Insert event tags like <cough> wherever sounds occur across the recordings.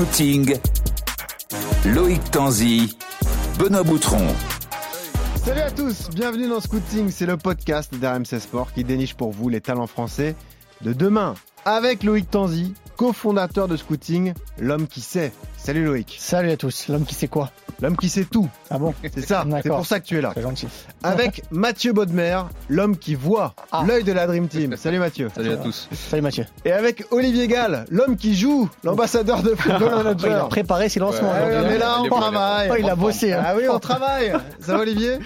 Scouting, Loïc Tanzi, Benoît Boutron. Salut à tous, bienvenue dans Scouting, c'est le podcast d'RMC Sport qui déniche pour vous les talents français de demain. Avec Loïc Tanzi, cofondateur de Scouting, l'homme qui sait. Salut Loïc. Salut à tous, l'homme qui sait quoi? L'homme qui sait tout. Ah bon <laughs> C'est ça, c'est pour ça que tu es là. C'est gentil. Avec <laughs> Mathieu Baudemer, l'homme qui voit, Ah. l'œil de la Dream Team. Salut Mathieu. Salut à tous. Salut Mathieu. Et avec Olivier Gall, l'homme qui joue, l'ambassadeur de Football Oh, il a Manager. préparé ses lancements. Ouais, aujourd'hui, on hein. est là, Il on travaille. Oh, il a bossé. hein. Ah oui, on <laughs> travaille. Ça va Olivier?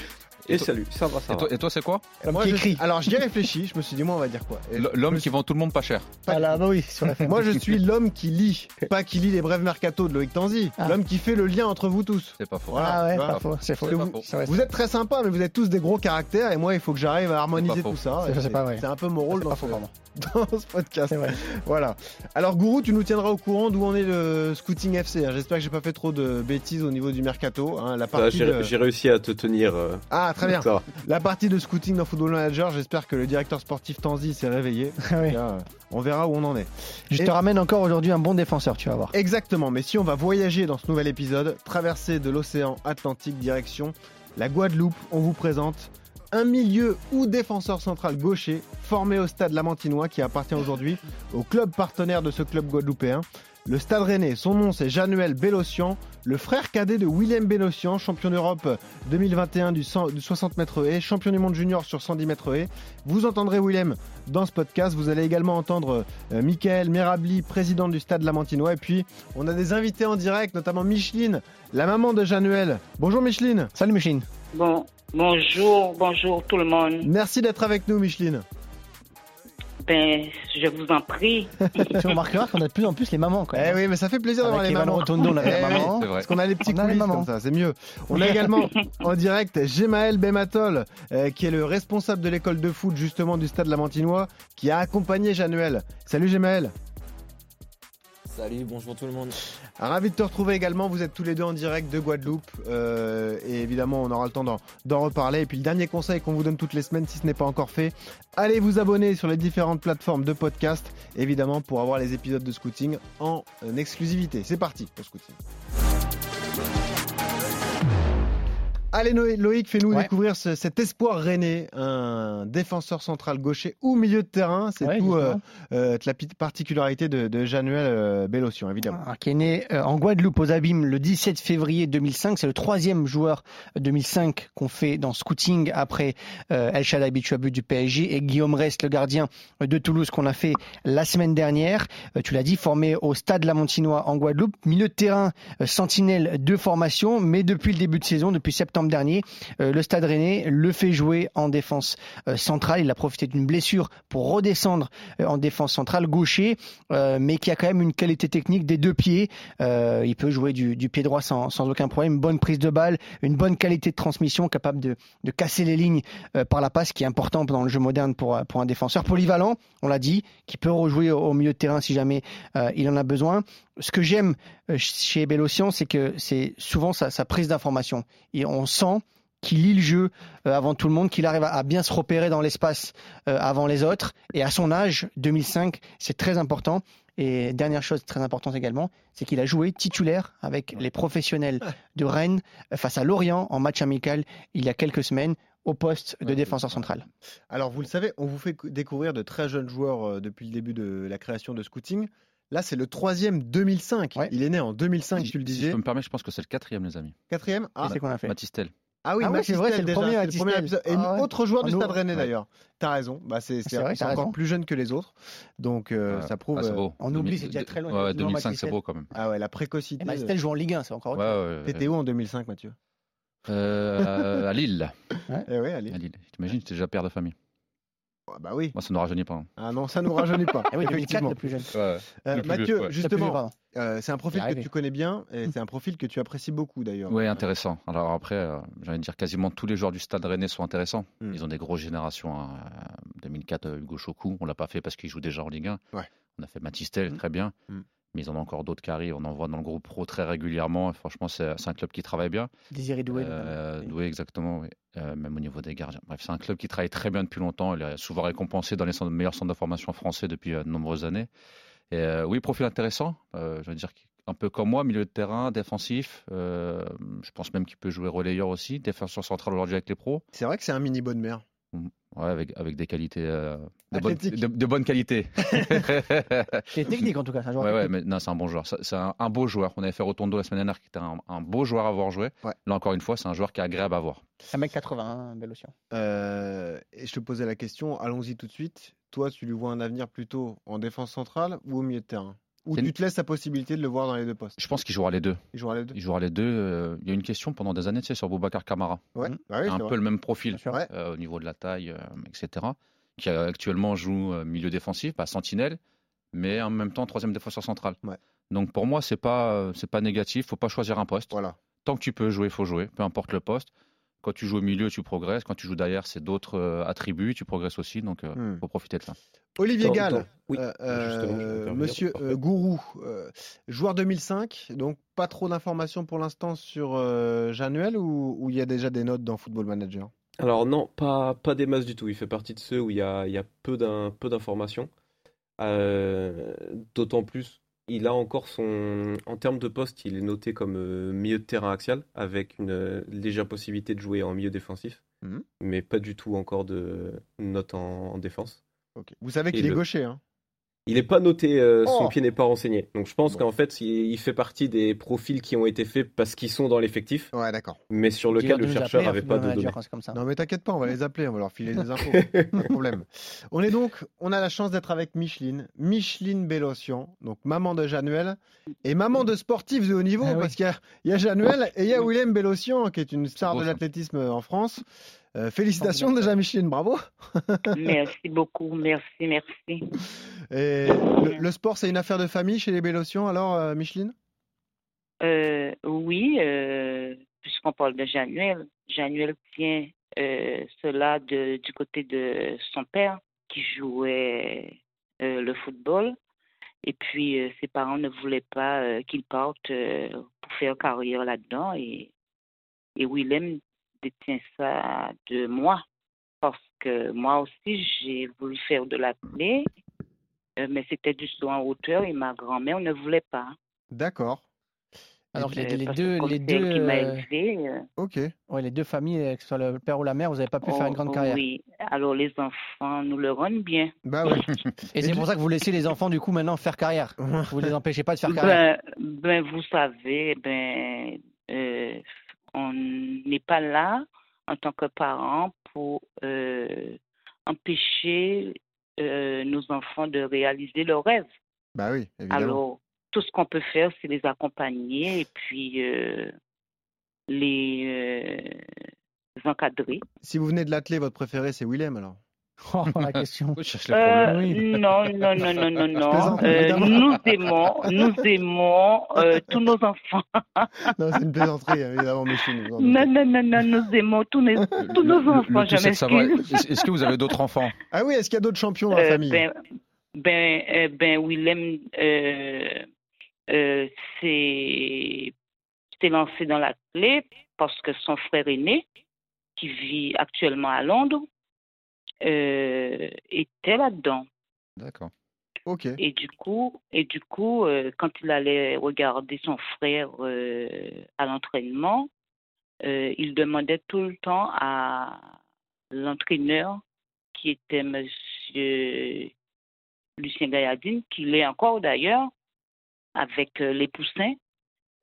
Et salut, ça va, ça Et va. toi, et toi, c'est quoi L'homme Moi, qui je- écrit. Alors j'y ai réfléchi, je me suis dit moi on va dire quoi L'homme qui vend tout le monde pas cher. Ah là, bah oui, sur la <laughs> fin. Moi je suis l'homme qui lit, pas qui lit les brèves mercato de Loïc Tanzi, Ah. l'homme qui fait le lien entre vous tous. C'est pas faux. Voilà, Ah ouais, pas faux, c'est faux. Pas vous- faux. Êtes très sympa, mais vous êtes tous des gros caractères et moi il faut que j'arrive à harmoniser pas tout ça. C'est- pas un peu mon rôle dans pas <laughs> ce, podcast. C'est vrai. Voilà. Alors Gourou, tu nous tiendras au courant d'où en est le Scouting FC. J'espère que j'ai pas fait trop de bêtises au niveau du mercato. hein. La Ah, partie J'ai de- j'ai réussi à te tenir. euh, Ah très bien. La partie de Scouting dans Football Manager, j'espère que le directeur sportif Tanzi s'est réveillé. <laughs> Ah oui. Là, on verra où on en est. Je Et- te ramène encore aujourd'hui un bon défenseur, tu vas voir. Exactement, mais si on va voyager dans ce nouvel épisode, traversée de l'océan Atlantique direction la Guadeloupe, on vous présente un milieu ou défenseur central gaucher formé au stade Lamantinois qui appartient aujourd'hui au club partenaire de ce club guadeloupéen. Le Stade Rennais, son nom c'est Januel Bélocian, le frère cadet de Willem Bélocian, champion d'Europe 2021 du, 100 du 60 mètres haies, champion du monde junior sur 110 mètres haies. Vous entendrez Willem dans ce podcast, vous allez également entendre euh, Michael Merabli, président du Stade Lamantinois, et puis on a des invités en direct, notamment Micheline, la maman de Januel. Bonjour Micheline, Salut Micheline. Bon, bonjour, bonjour tout le monde. merci d'être avec nous Micheline. Ben, je vous en prie. <laughs> tu remarqueras qu'on a de plus en plus les mamans quand Eh oui, mais ça fait plaisir d'avoir les mamans. Rotondo, on a Eh oui, maman. Parce qu'on a les petits On a les coulisses mamans. comme ça, c'est mieux. On a également <laughs> en direct Gemaël Bematol, euh, qui est le responsable de l'école de foot justement du stade Lamantinois, qui a accompagné Januel. Salut Gemaël. Salut, bonjour tout le monde. Ravi de te retrouver également. Vous êtes tous les deux en direct de Guadeloupe. euh, et évidemment, on aura le temps d'en, reparler. Et puis, le dernier conseil qu'on vous donne toutes les semaines, si ce n'est pas encore fait, allez vous abonner sur les différentes plateformes de podcast, évidemment, pour avoir les épisodes de Scouting en exclusivité. C'est parti pour Scouting. Allez Noé- Loïc, fais-nous Ouais. découvrir ce- cet espoir rennais, un défenseur central gaucher ou milieu de terrain. C'est Ouais, tout euh, euh, la petite particularité de, de Januel euh, Bélocian, évidemment. Ah, qui est né euh, en Guadeloupe aux Abîmes le 17 février 2005. C'est le troisième joueur euh, 2005 qu'on fait dans Scouting après euh, El Shaddai Bichuabu du PSG et Guillaume Rest, le gardien de Toulouse qu'on a fait la semaine dernière. Euh, tu l'as dit, formé au Stade Lamontinois en Guadeloupe. Milieu de terrain, euh, sentinelle de formation, mais depuis le début de saison, depuis septembre dernier, euh, le Stade Rennais le fait jouer en défense euh, centrale. Il a profité d'une blessure pour redescendre euh, en défense centrale, gaucher, mais qui a quand même une qualité technique des deux pieds. Il peut jouer du, pied droit sans, aucun problème, bonne prise de balle, une bonne qualité de transmission, capable de, casser les lignes par la passe, qui est important dans le jeu moderne pour, un défenseur polyvalent, on l'a dit, qui peut rejouer au, milieu de terrain si jamais il en a besoin. Ce que j'aime euh, chez Bélocian, c'est que c'est souvent sa, sa prise d'information. Et on sent qu'il lit le jeu euh, avant tout le monde, qu'il arrive à, bien se repérer dans l'espace euh, avant les autres. Et à son âge, 2005, c'est très important. Et dernière chose très importante également, c'est qu'il a joué titulaire avec les professionnels <laughs> de Rennes face à Lorient en match amical il y a quelques semaines au poste de défenseur central. Alors, vous le savez, on vous fait cou- découvrir de très jeunes joueurs depuis le début de la création de Scouting. Là, c'est le troisième 2005. Ouais. Il est né en 2005, Si- tu le si disais. je peux me permettre, je pense que c'est le quatrième, les amis. Quatrième ah, C'est ce qu'on a fait. Matistel. ah oui, Ah ouais, c'est vrai, c'est le premier le premier épisode. Et Ah ouais. autre joueur Ah, du nous- Stade Rennais ouais. d'ailleurs. T'as raison. Bah, c'est c'est- C'est vrai, c'est t'as encore raison. plus jeune que les autres. Donc, euh, Ouais. ça prouve. Ah, c'est beau. on oublie, 2000 c'est déjà très loin, Ouais, effectivement, 2005, c'est Matistel. beau quand même. Ah ouais, la précocité. Eh Estelle joue en Ligue 1, c'est encore autre Ouais, chose. ouais, ouais. T'étais où en 2005, Mathieu Euh, à Lille. Eh oui, allez. À Lille. T'imagines, j'étais déjà père de famille. Ah bah oui. Moi, ça ne rajeunit pas. hein. Ah non, ça nous rajeunit pas. Eh <laughs> oui, 2004, effectivement. le plus jeune. Euh, Le plus Mathieu, vieux, ouais. Justement, euh, c'est un profil que tu connais bien et c'est un profil que tu apprécies beaucoup d'ailleurs. Oui, intéressant. Alors après, euh, j'ai envie de dire quasiment tous les joueurs du Stade Rennais sont intéressants. Mm. Ils ont des grosses générations. hein. 2004, euh, Hugo Chocou, on l'a pas fait parce qu'il joue déjà en Ligue 1. Ouais. On a fait Matistel, Mm. très bien. Mm. Mais ils en ont encore d'autres qui arrivent. On en voit dans le groupe pro très régulièrement. Et franchement, c'est un club qui travaille bien. Désiré Doué. Euh. Doué, exactement. oui. Euh, même au niveau des gardiens. Bref, c'est un club qui travaille très bien depuis longtemps. Il est souvent récompensé dans les centres- meilleurs centres de formation français depuis euh, de nombreuses années. Et, euh, oui, profil intéressant. Euh, je veux dire un peu comme moi, milieu de terrain, défensif. euh, je pense même qu'il peut jouer relayeur aussi, défenseur central aujourd'hui avec les pros. C'est vrai que c'est un mini bonne mère. Ouais, avec, avec des qualités. euh, de, bonne, Athlétique. de, de bonne qualité. <laughs> C'est technique en tout cas, c'est un joueur Ouais, ouais, mais non, c'est un bon joueur. C'est un, un beau joueur. On avait fait Rotondo la semaine dernière, qui était un, un beau joueur à avoir joué. Ouais. Là, encore une fois, c'est un joueur qui est agréable à voir. 1m81, Bélocian. Euh, et je te posais la question, allons-y tout de suite. Toi, tu lui vois un avenir plutôt en défense centrale ou au milieu de terrain? Ou tu te laisses la possibilité de le voir dans les deux postes Je pense qu'il jouera les deux. Il jouera les deux Il jouera les deux. euh, il y a une question pendant des années, tu sais, sur Boubacar Kamara. Ouais, bah oui, un peu vrai. le même profil euh, au niveau de la taille, euh, etc. Qui actuellement joue milieu défensif, pas sentinelle, mais en même temps troisième défenseur central. Ouais. Donc pour moi, c'est pas c'est pas négatif. Faut pas choisir un poste. Voilà. Tant que tu peux jouer, faut jouer, peu importe le poste. Quand tu joues au milieu, tu progresses. Quand tu joues derrière, c'est d'autres euh, attributs, tu progresses aussi. Donc euh, Hmm. faut profiter de ça. Olivier Gall, oui, euh, monsieur euh, Gourou, euh, joueur 2005, donc pas trop d'informations pour l'instant sur euh, Januel ou il y a déjà des notes dans Football Manager? Alors non, pas, pas des masses du tout. Il fait partie de ceux où il y a, il y a peu d'un, peu d'informations. Euh, d'autant plus, il a encore son... En termes de poste, il est noté comme euh, milieu de terrain axial, avec une euh, légère possibilité de jouer en milieu défensif, Mhm. mais pas du tout encore de note en, en défense. Vous savez qu'il est le- gaucher, hein Il n'est pas noté, euh, son Oh. pied n'est pas renseigné. Donc je pense Bon. qu'en fait, il, il fait partie des profils qui ont été faits parce qu'ils sont dans l'effectif, Ouais, d'accord. mais sur lequel le chercheur n'avait pas de données. C'est comme ça. Non mais t'inquiète pas, on va les appeler, on va leur filer des infos. <laughs> pas de problème. On est donc, on a la chance d'être avec Micheline, Micheline Bélocian, donc maman de Januel et maman de sportifs de haut niveau, Ah oui. parce qu'il y a, il y a Januel et il y a Willem Bélocian qui est une star de l'athlétisme en France. Euh, félicitations déjà Micheline, bravo. <laughs> Merci beaucoup, merci, merci. Et le, le sport, c'est une affaire de famille chez les Bélocian, alors euh, Micheline? Euh, oui, puisqu'on parle de Januel, Januel tient cela de, du côté de son père qui jouait le football. Et puis, euh, ses parents ne voulaient pas euh, qu'il parte euh, pour faire carrière là-dedans. Et, et Willem détient ça de moi. Parce que moi aussi, j'ai voulu faire de la clé, euh, mais c'était du saut en hauteur et ma grand-mère ne voulait pas. D'accord. Alors Et- les, Euh, les deux, les c'est deux, qui euh, Ok. ouais, les deux familles, que ce soit le père ou la mère, vous n'avez pas pu faire une grande oh, carrière. Oui, alors les enfants nous le rendent bien. Bah ouais. <laughs> Et c'est du- pour ça que vous laissez les enfants du coup maintenant faire carrière. Vous les empêchez pas de faire carrière. Ben, ben, vous savez, ben, euh, on n'est pas là en tant que parents pour euh, empêcher euh, nos enfants de réaliser leurs rêves. Bah oui, évidemment. Alors, tout ce qu'on peut faire, c'est les accompagner et puis euh, les encadrer. Si vous venez de l'athlé, votre préféré, c'est Willem alors Oh, la question. Euh. Non, non, non, non, non, non. <laughs> Euh, nous aimons, nous aimons euh, tous nos enfants. <laughs> Non, c'est une plaisanterie, évidemment, Micheline. vous en Non, non, non, non, nous aimons tous, les- tous nos Le- enfants, je m'excuse. Est-ce que vous avez d'autres enfants? Ah oui, est-ce qu'il y a d'autres champions dans la Euh, famille? ben, ben, euh, ben, Willem euh, euh, s'est lancé dans la clé parce que son frère aîné, qui vit actuellement à Londres, euh, était là-dedans. D'accord. Ok. Et du coup, et du coup, euh, quand il allait regarder son frère euh, à l'entraînement, il demandait tout le temps à l'entraîneur, qui était Monsieur Lucien Gailladine, qui l'est encore d'ailleurs, avec les poussins.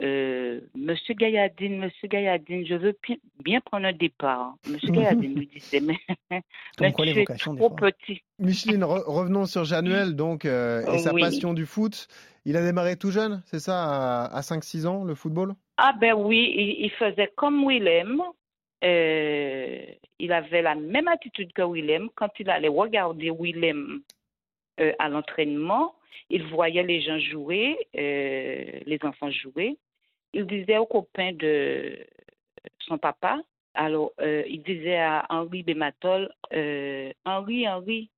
Euh, Monsieur Gailladine, Monsieur Gailladine, je veux bien prendre un départ. Monsieur Gailladine lui disait, mais, <laughs> mais quoi les tu es trop fois. petit. Micheline, re- revenons sur Januel donc, euh, et sa Oui. passion du foot. Il a démarré tout jeune, c'est ça, à, à 5-6 ans, le football? Ah ben oui, il, il faisait comme Willem. Euh, il avait la même attitude que Willem. Quand il allait regarder Willem euh, à l'entraînement, il voyait les gens jouer, euh, les enfants jouer. Il disait aux copains de son papa, alors euh, il disait à Henri Bématol, euh, Henri, Henri,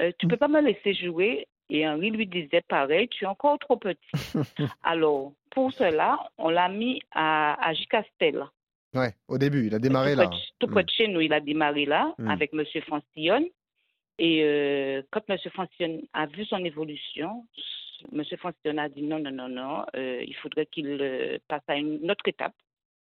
euh, tu peux pas me laisser jouer? Et Henri lui disait pareil, tu es encore trop petit. <laughs> Alors, pour cela, on l'a mis à, à Gicastel. Ouais, au début, il a démarré tout là. Près tout près de chez nous, il a démarré là Mm. avec M. Francillon. Et euh, quand M. Francillon a vu son évolution, M. Fontaine a dit non, non, non, non, euh, il faudrait qu'il euh, passe à une autre étape.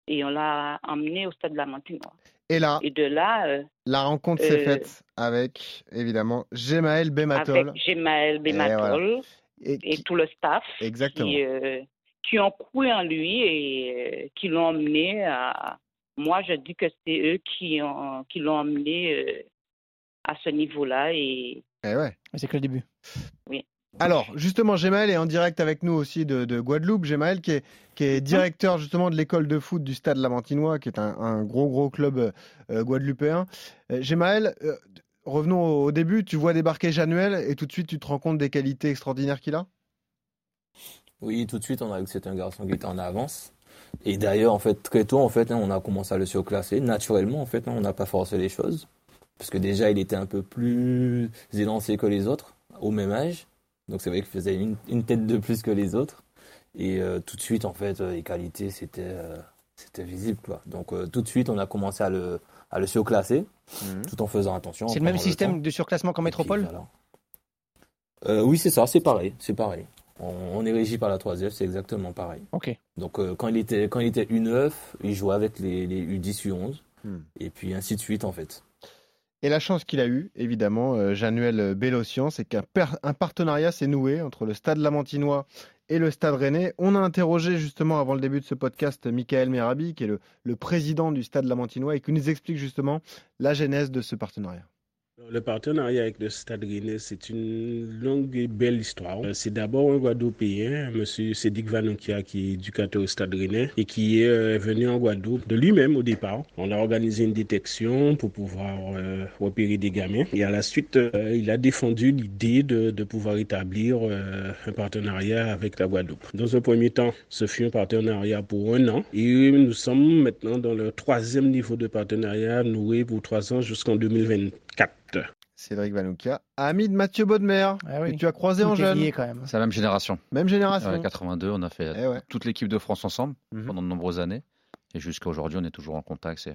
Et on l'a emmené au stade de la Montinoire. Et là, Et de là, euh, la rencontre s'est faite avec, évidemment, Gemaël Bematol. avec Gemaël Bematol Et et qui- tout le staff Exactement. qui, euh, qui ont cru en lui et euh, qui l'ont emmené à. Moi, je dis que c'est eux qui, ont, qui l'ont emmené euh, à ce niveau-là. Et Eh ouais. Mais C'est que le début. Alors, justement, Gemaël est en direct avec nous aussi de, de Guadeloupe. Gemaël qui est, qui est directeur justement de l'école de foot du Stade Lamantinois, qui est un, un gros, gros club euh, guadeloupéen. Euh, Gemaël, euh, revenons au, au début. Tu vois débarquer Januel et tout de suite, tu te rends compte des qualités extraordinaires qu'il a? Oui, tout de suite, on a vu que c'était un garçon qui était en avance. Et d'ailleurs, en fait, très tôt, en fait, hein, on a commencé à le surclasser. Naturellement, en fait, hein, on n'a pas forcé les choses. Parce que déjà, il était un peu plus élancé que les autres, au même âge. Donc, c'est vrai qu'il faisait une, une tête de plus que les autres. Et euh, tout de suite, en fait, euh, les qualités, c'était euh, c'était visible, quoi. Donc, euh, tout de suite, on a commencé à le, à le surclasser, tout en faisant attention. C'est le même système de surclassement qu'en puis, métropole voilà. Euh, Oui, c'est ça, c'est pareil, c'est pareil. On, on est régi par la 3F, c'est exactement pareil. Ok. Donc euh, quand il était quand il était U9, il jouait avec les, les U10, U11, Hmm. et puis ainsi de suite en fait. Et la chance qu'il a eue, évidemment, euh, Januel Bélocian, c'est qu'un partenariat s'est noué entre le Stade Lamantinois et le Stade Rennais. On a interrogé justement avant le début de ce podcast Michael Merabi, qui est le président du Stade Lamantinois, et qui nous explique justement la genèse de ce partenariat. Le partenariat avec le Stade Rennais, c'est une longue et belle histoire. Euh, C'est d'abord un Guadeloupéen, M. Cédric Vanoukia, qui est éducateur au Stade Rennais et qui est euh, venu en Guadeloupe de lui-même au départ. On a organisé une détection pour pouvoir euh, repérer des gamins. Et à la suite, euh, il a défendu l'idée de, pouvoir établir euh, un partenariat avec la Guadeloupe. Dans un premier temps, ce fut un partenariat pour un an. Et nous sommes maintenant dans le troisième niveau de partenariat noué pour trois ans jusqu'en 2024. Cédric Vanoukia, ami de Mathieu Baudemer, Ah oui. que tu as croisé en Tout jeune. lié quand même. C'est la même génération. Même génération. Ouais, 82, on a fait Eh ouais. toute l'équipe de France ensemble Mhm. pendant de nombreuses années. Et jusqu'à aujourd'hui, on est toujours en contact. C'est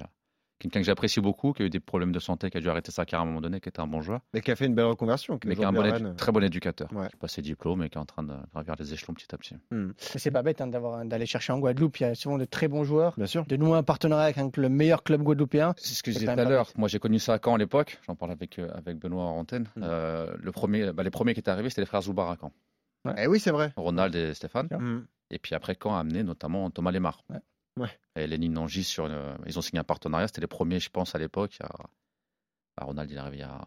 quelqu'un que j'apprécie beaucoup, qui a eu des problèmes de santé, qui a dû arrêter sa carrière à un moment donné, qui était un bon joueur, Mais qui a fait une belle reconversion. qui est mais qui est un bon édu- très bon éducateur. Ouais. Qui a passé diplôme et qui est en train de gravir les échelons petit à petit. Mais C'est pas bête hein, d'avoir- d'aller chercher en Guadeloupe. Il y a souvent de très bons joueurs. Bien sûr. De nouer un partenariat avec un- le meilleur club guadeloupéen. C'est ce que je disais tout à l'heure. Moi, j'ai connu ça à Caen à l'époque. J'en parle avec, euh, avec Benoît en antenne. Mm. Euh, le premier, bah, les premiers qui étaient arrivés, c'était les frères Zoubar à Caen. Eh oui, c'est vrai. Ronald et Stéphane. Mhm. Et puis après, Caen a amené notamment Thomas Lemar. Ouais. Ouais. Et Lénine Nangy, sur une- ils ont signé un partenariat. C'était les premiers, je pense, à l'époque. bah, Ronald, il est arrivé il y a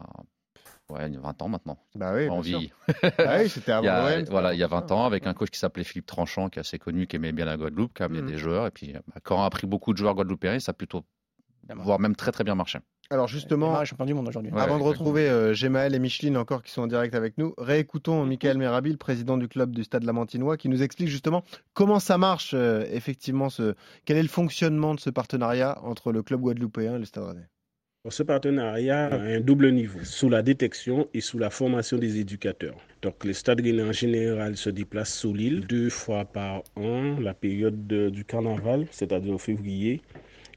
ouais, y a 20 ans maintenant. Bah oui, on sûr. vit. Bah oui, c'était avant <laughs> Il y a, voilà, il y a tout ça. 20 ans, avec un coach qui s'appelait Philippe Tranchant, qui est assez connu, qui aimait bien la Guadeloupe, qui a amené Mhm. des joueurs. Et puis, bah, Caen a pris beaucoup de joueurs guadeloupéens ça a plutôt, voire même très très bien marché. Alors justement, est champion du monde aujourd'hui. Ouais, avant de retrouver euh, Gemaël et Micheline encore qui sont en direct avec nous, réécoutons Michael Merabi, le président du club du Stade Lamantinois, qui nous explique justement comment ça marche euh, effectivement, ce... quel est le fonctionnement de ce partenariat entre le club guadeloupéen et le Stade Rennais? Ce partenariat a un double niveau, sous la détection et sous la formation des éducateurs. Donc le Stade Rennais en général se déplace sur l'île deux fois par an, la période de- du carnaval, c'est-à-dire au février,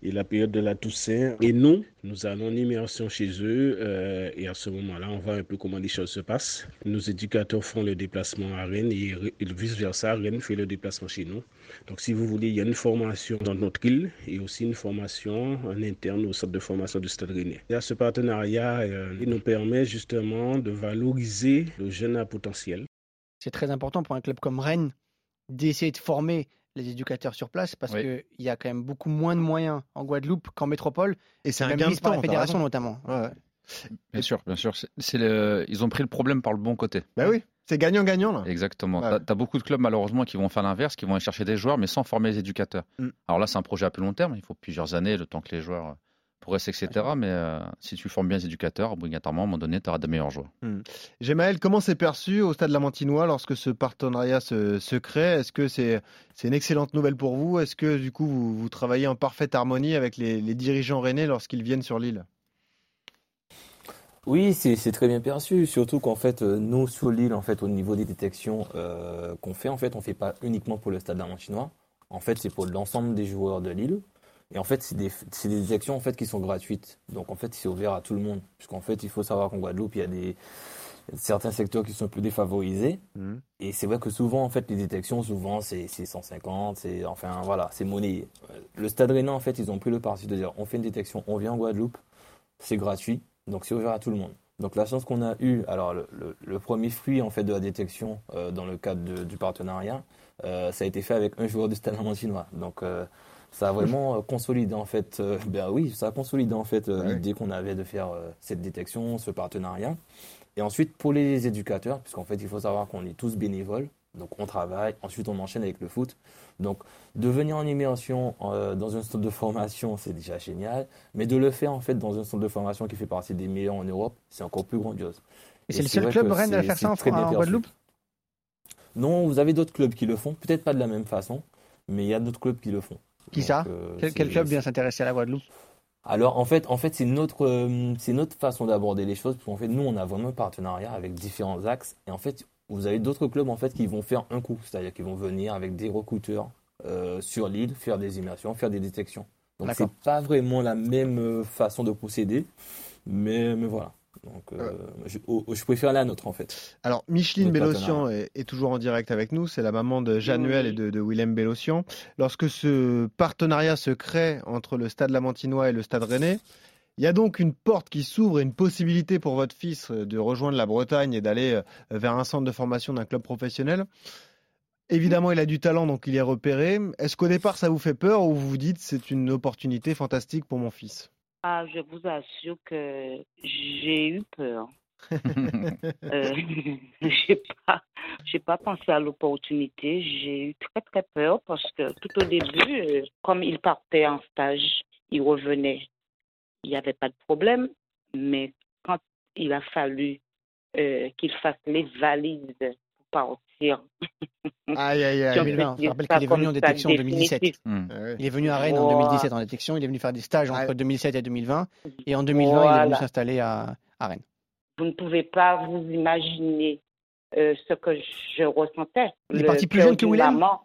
et la période de la Toussaint. Et nous, nous allons en immersion chez eux euh, et à ce moment-là, on voit un peu comment les choses se passent. Nos éducateurs font le déplacement à Rennes et, et vice-versa, Rennes fait le déplacement chez nous. Donc, si vous voulez, il y a une formation dans notre île et aussi une formation en interne au centre de formation du Stade Rennais. Et ce partenariat, euh, il nous permet justement de valoriser le jeune à potentiel. C'est très important pour un club comme Rennes d'essayer de former les éducateurs sur place parce Oui. qu'il y a quand même beaucoup moins de moyens en Guadeloupe qu'en métropole, Et c'est un gain de mis par temps, la fédération notamment. Ouais. Bien sûr, bien sûr. C'est- c'est le- Ils ont pris le problème par le bon côté. Bah oui, c'est gagnant-gagnant là. Exactement. Ouais. Tu as, beaucoup de clubs malheureusement qui vont faire l'inverse, qui vont aller chercher des joueurs, mais sans former les éducateurs. Mm. Alors là, c'est un projet à plus long terme. Il faut plusieurs années, le temps que les joueurs progressent, etc. Mais euh, si tu formes bien les éducateurs, obligatoirement, à un moment donné, tu auras de meilleurs joueurs. Gemaël, comment c'est perçu au Stade Lamantinois lorsque ce partenariat se, se crée? Est-ce que c'est c'est une excellente nouvelle pour vous? Est-ce que du coup vous, vous travaillez en parfaite harmonie avec les, les dirigeants rennais lorsqu'ils viennent sur l'île? Oui, c'est c'est très bien perçu, surtout qu'en fait, euh, nous, sur l'île, en fait, au niveau des détections euh, qu'on fait, en fait, on fait pas uniquement pour le Stade Lamantinois. En fait, c'est pour l'ensemble des joueurs de l'île. Et en fait, c'est des, des détections en fait, qui sont gratuites. Donc, en fait, c'est ouvert à tout le monde. Puisqu'en fait, il faut savoir qu'en Guadeloupe, il y a des, certains secteurs qui sont plus défavorisés. Mhm. Et c'est vrai que souvent, en fait, les détections, souvent, c'est c'est 150, c'est, enfin, voilà, c'est monnaie. Le Stade Rennais, en fait, ils ont pris le parti de dire, on fait une détection, on vient en Guadeloupe, c'est gratuit, donc c'est ouvert à tout le monde. Donc la chance qu'on a eue, alors le, le- le premier fruit, en fait, de la détection euh, dans le cadre de- du partenariat, euh, ça a été fait avec un joueur du Stade Lamantinois. Donc, euh, ça a vraiment euh, consolidé, en fait, euh, <laughs> ben oui, ça a consolidé, en fait, euh, Ouais. l'idée qu'on avait de faire euh, cette détection, ce partenariat. Et ensuite, pour les éducateurs, puisqu'en fait, il faut savoir qu'on est tous bénévoles, donc on travaille, ensuite on enchaîne avec le foot. Donc, de venir en immersion dans un centre de formation, c'est déjà génial, mais de le faire en fait dans un centre de formation qui fait partie des meilleurs en Europe, c'est encore plus grandiose. Et c'est le seul club Rennes à faire ça en, en. Guadeloupe? Non, vous avez d'autres clubs qui le font, peut-être pas de la même façon, mais il y a d'autres clubs qui le font. Qui ça euh, quel, club vient s'intéresser à la Guadeloupe Alors en fait, en fait c'est notre, euh, c'est notre façon d'aborder les choses. Parce qu'en fait, nous, on a vraiment un partenariat avec différents axes. Et en fait, vous avez d'autres clubs en fait qui vont faire un coup, c'est-à-dire qu'ils vont venir avec des recruteurs euh, sur l'île, faire des immersions, faire des détections. Donc c'est pas vraiment la même façon de procéder, mais, mais voilà. Donc euh, je, oh, je préfère la nôtre en fait. Alors, Micheline Le Bellossian est, est toujours en direct avec nous. C'est la maman de Januel Oui. et de, de Willem Bellossian. Lorsque ce partenariat se crée entre le Stade Lamantinois et le Stade Rennais, il y a donc une porte qui s'ouvre et une possibilité pour votre fils euh, de rejoindre la Bretagne et d'aller euh, vers un centre de formation d'un club professionnel. Évidemment, il a du talent, donc il est repéré. Est-ce qu'au départ, ça vous fait peur ou vous vous dites c'est une opportunité fantastique pour mon fils? Ah, je vous assure que j'ai eu peur. <laughs> Euh, <laughs> j'ai pas, j'ai pas pensé à l'opportunité. J'ai eu très très peur parce que tout au début, euh, comme il partait en stage, il revenait, il n'y avait pas de problème. Mais quand il a fallu euh, qu'il fasse les valises partir, Aïe, aïe, Si <laughs> on aïe. peut 2020, je rappelle qu'il est venu en détection en 2017. définitif. Hmm. Ouais. Il est venu à Rennes en Voilà. 2017 en détection, il est venu faire des stages entre Ah. 2007 et 2020, et en 2020, il est venu s'installer à, à Rennes. Vous ne pouvez pas vous imaginer euh, ce que je ressentais. Il est parti plus jeune que Willem maman.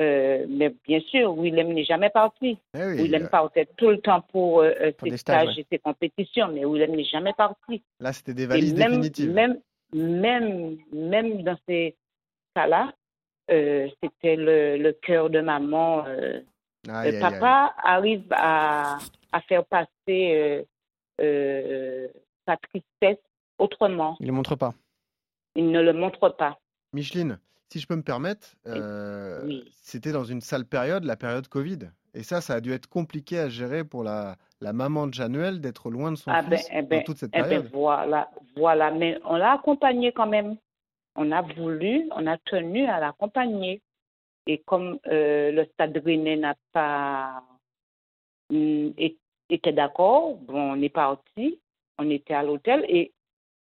Euh, mais bien sûr, Willem n'est jamais parti. Eh oui, Willem euh, partait tout le temps pour, euh, euh, Pour ses des stages, et ses compétitions, mais Willem n'est jamais parti. Là, c'était des Et valises même, définitives. même, même, même dans ces cas-là, euh, c'était le, le cœur de maman. euh, Aïe, euh, aïe. papa arrive à, à faire passer euh, sa tristesse autrement. Il ne le montre pas. Il ne le montre pas. Micheline, si je peux me permettre, Oui. c'était dans une sale période, la période Covid. Et ça, ça a dû être compliqué à gérer pour la, la maman de Januel d'être loin de son Ah ben, fils eh ben, dans toute cette eh ben, période. voilà, voilà. Mais on l'a accompagné quand même. On a voulu, on a tenu à l'accompagner. Et comme euh, le Stade Rennais n'a pas hum, é- été d'accord, bon, on est parti. On était à l'hôtel et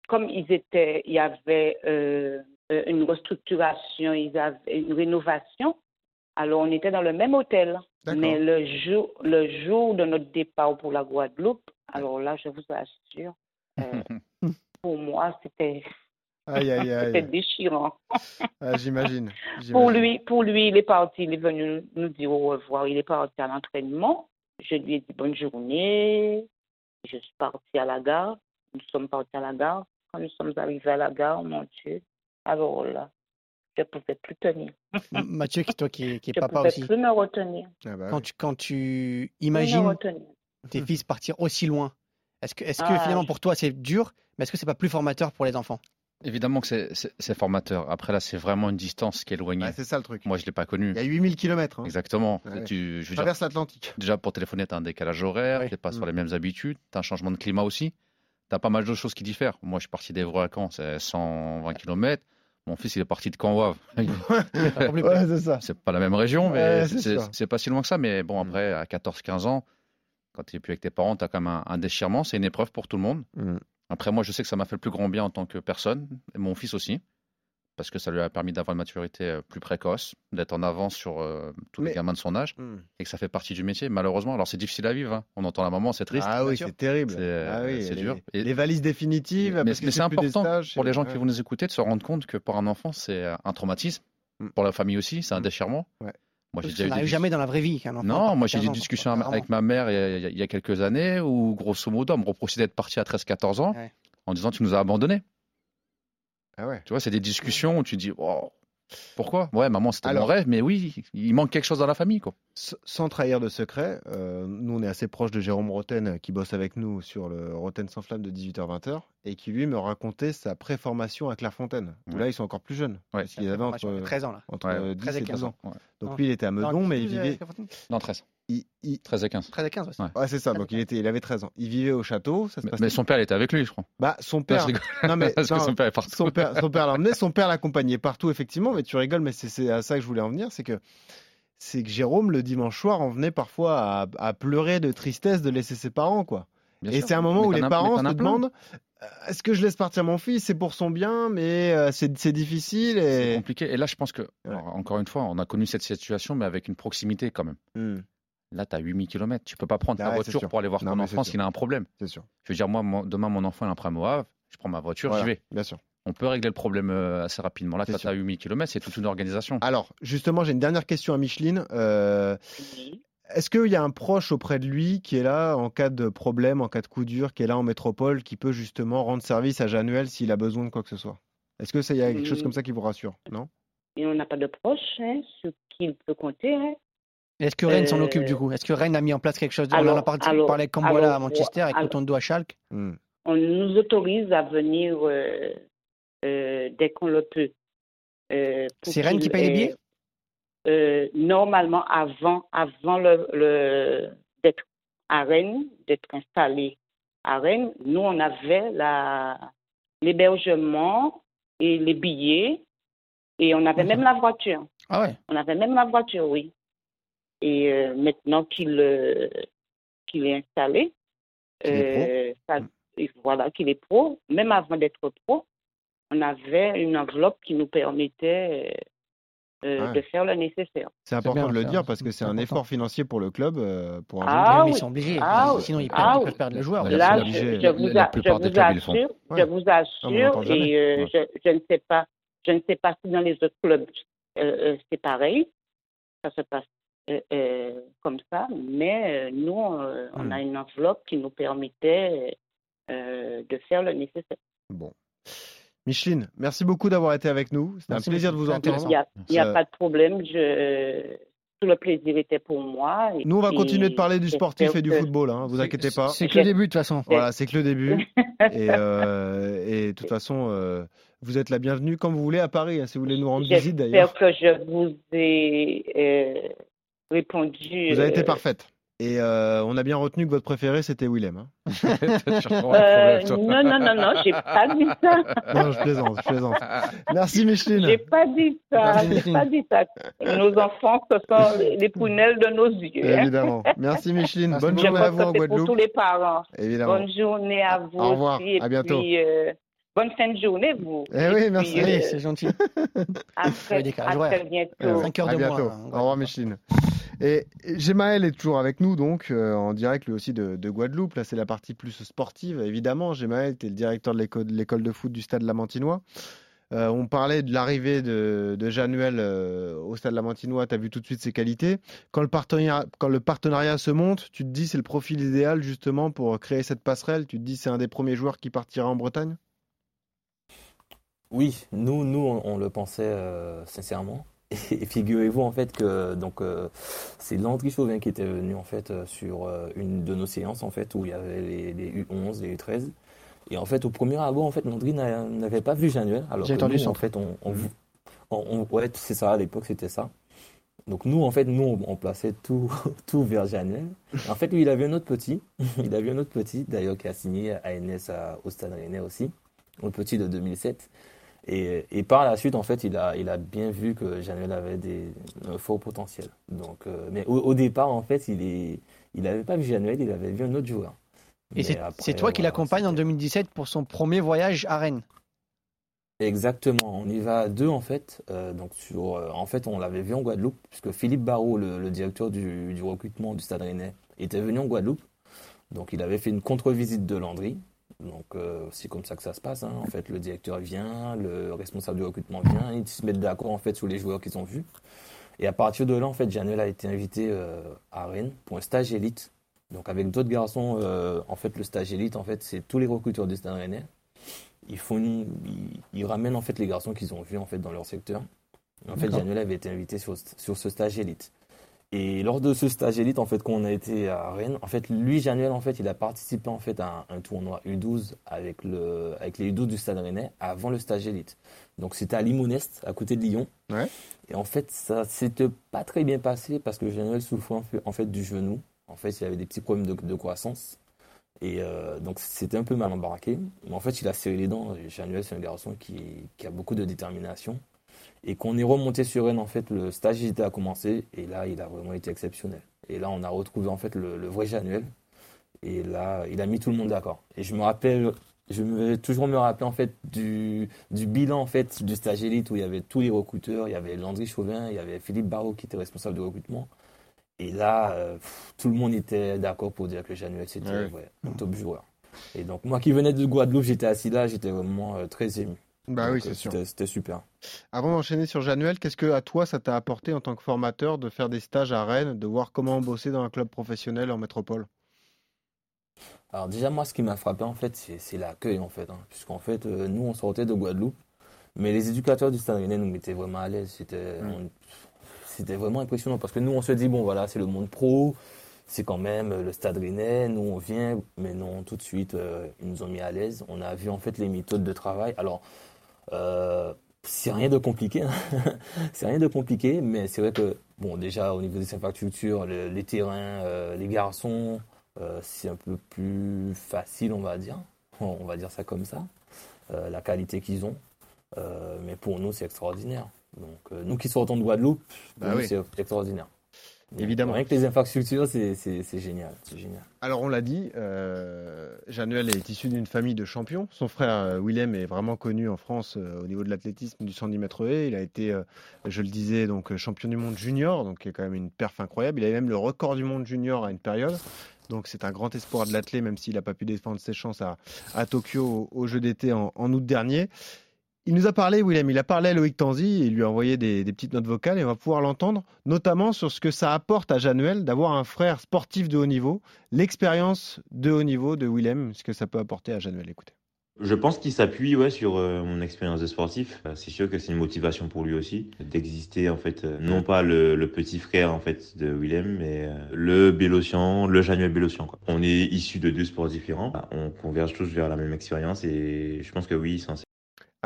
comme ils étaient, il y avait euh, une restructuration, ils avaient une rénovation. Alors on était dans le même hôtel. Mais le jour, le jour de notre départ pour la Guadeloupe, alors là, je vous assure, euh, <laughs> pour moi, c'était <laughs> c'était déchirant. Ah, J'imagine. <laughs> Pour lui, pour lui, il est parti, il est venu nous dire au revoir. Il est parti à l'entraînement. Je lui ai dit bonne journée. Je suis partie à la gare. Nous sommes partis à la gare. Quand nous sommes arrivés à la gare, mon Dieu, alors là, je ne pouvais plus tenir. Mathieu, qui, toi qui, qui est Je ne papa pouvais aussi, plus me retenir. Ah bah quand tu, quand tu imagines tes fils partir aussi loin, est-ce que, est-ce que Ah, finalement pour toi c'est dur, mais est-ce que c'est pas plus formateur pour les enfants? Évidemment que c'est- formateur. Après, là, c'est vraiment une distance qui est éloignée. Ouais, c'est ça le truc. Moi, je ne l'ai pas connu. Il y a 8000 km. Hein. Exactement. Ouais. Tu, je veux dire, Traverse l'Atlantique. déjà, pour téléphoner, tu as un décalage horaire, tu n'es pas sur Mm. les mêmes habitudes, tu as un changement de climat aussi. Tu as pas mal de choses qui diffèrent. Moi, je suis parti d'Evreux à Caen, c'est 120 km. Mon fils, il est parti de <laughs> Ouais, c'est ça. C'est pas la même région, mais Ouais, c'est c'est sûr. c'est pas si loin que ça. Mais bon, Mm. après, à 14-15 ans, quand tu n'es plus avec tes parents, tu as quand même un, un déchirement. C'est une épreuve pour tout le monde. Mm. Après, moi, je sais que ça m'a fait le plus grand bien en tant que personne, et mon fils aussi, parce que ça lui a permis d'avoir une maturité euh, plus précoce, d'être en avance sur euh, tous Mais- les gamins de son âge, Mm. et que ça fait partie du métier, malheureusement. Alors, c'est difficile à vivre. hein. On entend la maman, c'est triste. Ah oui, c'est terrible. C'est, euh, Ah oui, dur. Et- Les valises définitives. mais c'est important stages, pour les gens ouais. qui vont nous écouter de se rendre compte que pour un enfant, c'est un traumatisme. Mm. Pour la famille aussi, c'est un Mm. déchirement. Ouais. Moi, j'ai Ça déjà eu des jamais dans la vraie vie qu'un enfant. Non, moi j'ai eu 15 des discussions avec ma mère il y, a, il y a quelques années où, grosso modo, elle me reprochait d'être parti à 13-14 ans Ouais. en disant Tu nous as abandonnés. Ah ouais. Tu vois, c'est des discussions où tu dis, oh, pourquoi? Ouais, maman, c'était mon rêve, mais oui, il manque quelque chose dans la famille, quoi. Sans trahir de secret, euh, nous on est assez proche de Jérôme Roten qui bosse avec nous sur le Roten sans flamme de 18h-20h et qui lui me racontait sa préformation à Clairefontaine. Où Ouais. là ils sont encore plus jeunes. Ouais. Parce avait entre, 13 ans là. entre Ouais. euh, 10 13 et et 15 12 ans. Ouais. Donc Non. lui il était à Meudon mais il 12, vivait. Non, 13. Il- il- 13 et 15. 13 et 15, ouais. Ouais. Ouais, c'est ça, donc il, était, il avait 13 ans. Il vivait au château, ça se Mais, son père, il était avec lui, je crois. Bah, son Non, père. Non, mais <laughs> Parce que non, son père est partout. son père, son père l'emmenait, son père l'accompagnait partout, effectivement, mais tu rigoles, mais c'est- c'est à ça que je voulais en venir, c'est que c'est que Jérôme, le dimanche soir, en venait parfois à, à pleurer de tristesse de laisser ses parents, quoi. Bien Et c'est un moment où les parents se demandent euh, est-ce que je laisse partir mon fils? C'est pour son bien, mais euh, c'est c'est difficile. C'est Et... compliqué. Et là, je pense que, alors, encore une fois, on a connu cette situation, mais avec une proximité quand même. Hmm, Là, tu as 8000 km. Tu peux pas prendre ta voiture pour aller voir Non, ton enfant s'il a un problème. c'est sûr. Je veux dire, moi, mon- demain, mon enfant a un problème au Havre, je prends ma voiture, Voilà, j'y vais. Bien sûr. On peut régler le problème euh, assez rapidement. Là, tu as sûr. 8000 km, c'est toute une organisation. Alors, justement, j'ai une dernière question à Micheline. Euh. Est-ce qu'il y a un proche auprès de lui qui est là en cas de problème, en cas de coup dur, qui est là en métropole, qui peut justement rendre service à Januel s'il a besoin de quoi que ce soit? Est-ce que ça y a quelque chose Mm. comme ça qui vous rassure? Non? Et on n'a pas de proches hein, sur qui il peut compter. hein. Et Est-ce que Rennes s'en Euh, occupe du coup? Est-ce que Rennes a mis en place quelque chose? On en a parlé alors- Cambola à alors, Manchester, avec alors- Cotondo à Schalke. Hmm. On nous autorise à venir euh, euh, dès qu'on le peut. Euh, C'est Rennes qui paye les billets? euh, Normalement, avant, avant le, le- d'être à Rennes, d'être installé à Rennes, nous, on avait la, l'hébergement et les billets et on avait même la voiture. Ah ouais On avait même la voiture, oui. Et euh, maintenant qu'il euh, qu'il est installé, Qu'il est euh, ça- et voilà, qu'il est pro, même avant d'être pro, on avait une enveloppe qui nous permettait Ouais. de faire le nécessaire. C'est important bien, de le dire parce que c'est un important. effort financier pour le club, euh, pour un Ah oui. ils sont obligés. Ah oui. Sinon, ils Ah oui. peuvent perdre le joueur. Là, Là, je, vous, a- je assure, Ouais. je vous on assure, l'entend jamais. et Ouais. je, je ne sais pas, je ne sais pas si dans les autres clubs euh, euh, c'est pareil, ça se passe comme ça, mais euh, nous, euh, on Hmm. a une enveloppe qui nous permettait euh, de faire le nécessaire. Bon. Micheline, merci beaucoup d'avoir été avec nous. C'était un plaisir de vous entendre. Il n'y a, il y a Euh, pas de problème, je, tout le plaisir était pour moi. et Nous, on va puis, continuer de parler du sportif et du football, hein, vous inquiétez pas. C'est que le début de toute façon. Voilà, c'est que le début. <laughs> et, euh, et de toute façon, euh, vous êtes la bienvenue quand vous voulez à Paris, hein, si vous voulez nous rendre visite d'ailleurs. J'espère que je vous ai euh, répondu. Vous avez été euh, parfaite. Et euh, on a bien retenu que votre préféré, c'était Willem. hein. <laughs> <laughs> Euh, non, non, non, non, j'ai pas dit ça. Non, je plaisante, je plaisante. Merci Micheline. J'ai pas dit ça. J'ai pas dit ça. Nos enfants, ce sont les, les prunelles de nos yeux. hein. Évidemment. Merci Micheline. Merci Bonne Je journée à vous en c'est pour Guadeloupe. tous les parents. Évidemment. Bonne journée à vous Au revoir, aussi. et à bientôt. puis, euh, bonne fin de journée, vous. Eh oui, merci. euh, c'est gentil. <laughs> très, décalage à très bientôt. Ouais, 5 heures à de bientôt. moins, hein, Au revoir Micheline. Et Gemaël est toujours avec nous, donc euh, en direct lui aussi de, de Guadeloupe. Là, c'est la partie plus sportive, évidemment. Gemaël, tu es le directeur de l'école de foot du Stade Lamantinois. Euh, on parlait de l'arrivée de, de Januel euh, au Stade Lamantinois. Tu as vu tout de suite ses qualités. Quand le, partenariat, quand le partenariat se monte, tu te dis c'est le profil idéal justement pour créer cette passerelle. Tu te dis c'est un des premiers joueurs qui partira en Bretagne? Oui, nous, nous, on, on le pensait euh, sincèrement. Et <laughs> figurez-vous en fait que donc euh, c'est Landry Chauvin qui était venu en fait sur euh, une de nos séances en fait où il y avait les, les U11, les U13. Et en fait au premier abord en fait Landry n'a- n'avait pas vu Januel. Alors J'ai entendu nous, en fait on, on, on- on- ouais c'est ça à l'époque c'était ça. Donc nous en fait nous on, plaçait tout <laughs> tout vers Januel. En fait lui il avait un autre petit, <laughs> il avait un autre petit d'ailleurs qui a signé à NS à, au Stade Rennais aussi, le petit de 2007. Et, et par la suite, en fait, il a, il a bien vu que Januel avait des, un fort potentiel. Donc, euh, mais au, au départ, en fait, il est, il n'avait pas vu Januel, il avait vu un autre joueur. Et c'est toi qui l'accompagne en c'était- 2017 pour son premier voyage à Rennes. Exactement, on y va à deux en fait. Euh, donc sur, euh, en fait, on l'avait vu en Guadeloupe, puisque Philippe Barrault, le, le directeur du, du recrutement du Stade Rennais, était venu en Guadeloupe. Donc il avait fait une contre-visite de Landry. Donc euh, c'est comme ça que ça se passe. hein. En fait, le directeur vient, le responsable du recrutement vient, ils se mettent d'accord en fait sur les joueurs qu'ils ont vus. Et à partir de là, en fait, Janel a été invité euh, à Rennes pour un stage élite. Donc avec d'autres garçons, euh, en fait, le stage élite, en fait, c'est tous les recruteurs du Stade Rennais. ils font une- ils, ils ramènent en fait les garçons qu'ils ont vus en fait dans leur secteur. En fait. Januel avait été invité sur, sur ce stage élite. Et lors de ce stage élite, en fait, quand on a été à Rennes, en fait, lui, Januel, en fait, il a participé en fait à un, un tournoi U12 avec le, avec les U12 du Stade Rennais avant le stage élite. Donc c'était à Limonest, à côté de Lyon. Ouais. Et en fait, ça s'était pas très bien passé parce que Januel souffrait en fait, du genou. En fait, il avait des petits problèmes de, de croissance. Et euh, donc c'était un peu mal embarqué. Mais en fait, il a serré les dents. Januel, c'est un garçon qui, qui a beaucoup de détermination. Et qu'on est remonté sur Rennes, en fait, le stage était à commencer. Et là, il a vraiment été exceptionnel. Et là, on a retrouvé en fait le, le vrai Januel. Et là, il a mis tout le monde d'accord. Et je me rappelle, je me vais toujours me rappeler en fait du, du bilan en fait du stage élite où il y avait tous les recruteurs, il y avait Landry Chauvin, il y avait Philippe Barrault qui était responsable de recrutement. Et là, euh, pff, tout le monde était d'accord pour dire que Januel c'était Ouais. ouais, un top joueur. Et donc moi qui venais de Guadeloupe, j'étais assis là, j'étais vraiment euh, très ému. Bah Donc, oui, euh, c'est sûr. c'était- super. Avant d'enchaîner sur Januel, qu'est-ce que à toi ça t'a apporté en tant que formateur de faire des stages à Rennes, de voir comment bosser dans un club professionnel en métropole? Alors déjà moi ce qui m'a frappé en fait c'est l'accueil en fait, hein, puisqu'en fait euh, nous on sortait de Guadeloupe, mais les éducateurs du Stade Rennais nous mettaient vraiment à l'aise. C'était Mm. c'était vraiment impressionnant parce que nous on se dit bon voilà c'est le monde pro, c'est quand même euh, le Stade Rennais, nous on vient, mais non tout de suite euh, ils nous ont mis à l'aise. On a vu en fait les méthodes de travail. Alors euh, c'est rien de compliqué, hein. <laughs> c'est rien de compliqué, mais c'est vrai que bon déjà au niveau des infrastructures, le- les terrains, euh, les garçons, euh, c'est un peu plus facile, on va dire. On va dire ça comme ça. La qualité qu'ils ont. Mais pour nous, c'est extraordinaire. Donc, nous qui sortons de Guadeloupe, Bah oui. c'est extraordinaire. Évidemment. Rien que les infrastructures, c'est génial. Génial. Alors on l'a dit, euh, Januel est issu d'une famille de champions. Son frère euh, Willem est vraiment connu en France euh, au niveau de l'athlétisme du 110 mètres haies. Il a été, euh, je le disais, donc champion du monde junior, donc qui est quand même une perf incroyable. Il avait même le record du monde junior à une période. Donc c'est un grand espoir de l'athlète, même s'il n'a pas pu défendre ses chances à, à Tokyo au, au Jeux d'été en, en août dernier. Il nous a parlé, Willem, il a parlé à Loïc Tanzi, il lui a envoyé des, petites notes vocales et on va pouvoir l'entendre, notamment sur ce que ça apporte à Januel d'avoir un frère sportif de haut niveau, l'expérience de haut niveau de Willem, ce que ça peut apporter à Januel. Écoutez. Je pense qu'il s'appuie ouais, sur euh, mon expérience de sportif. Euh, C'est sûr que c'est une motivation pour lui aussi d'exister en fait, euh, non pas le, petit frère en fait de Willem, mais le Bélocian, le Januel Bélocian. On est issus de deux sports différents. On converge tous vers la même expérience et je pense que oui, c'est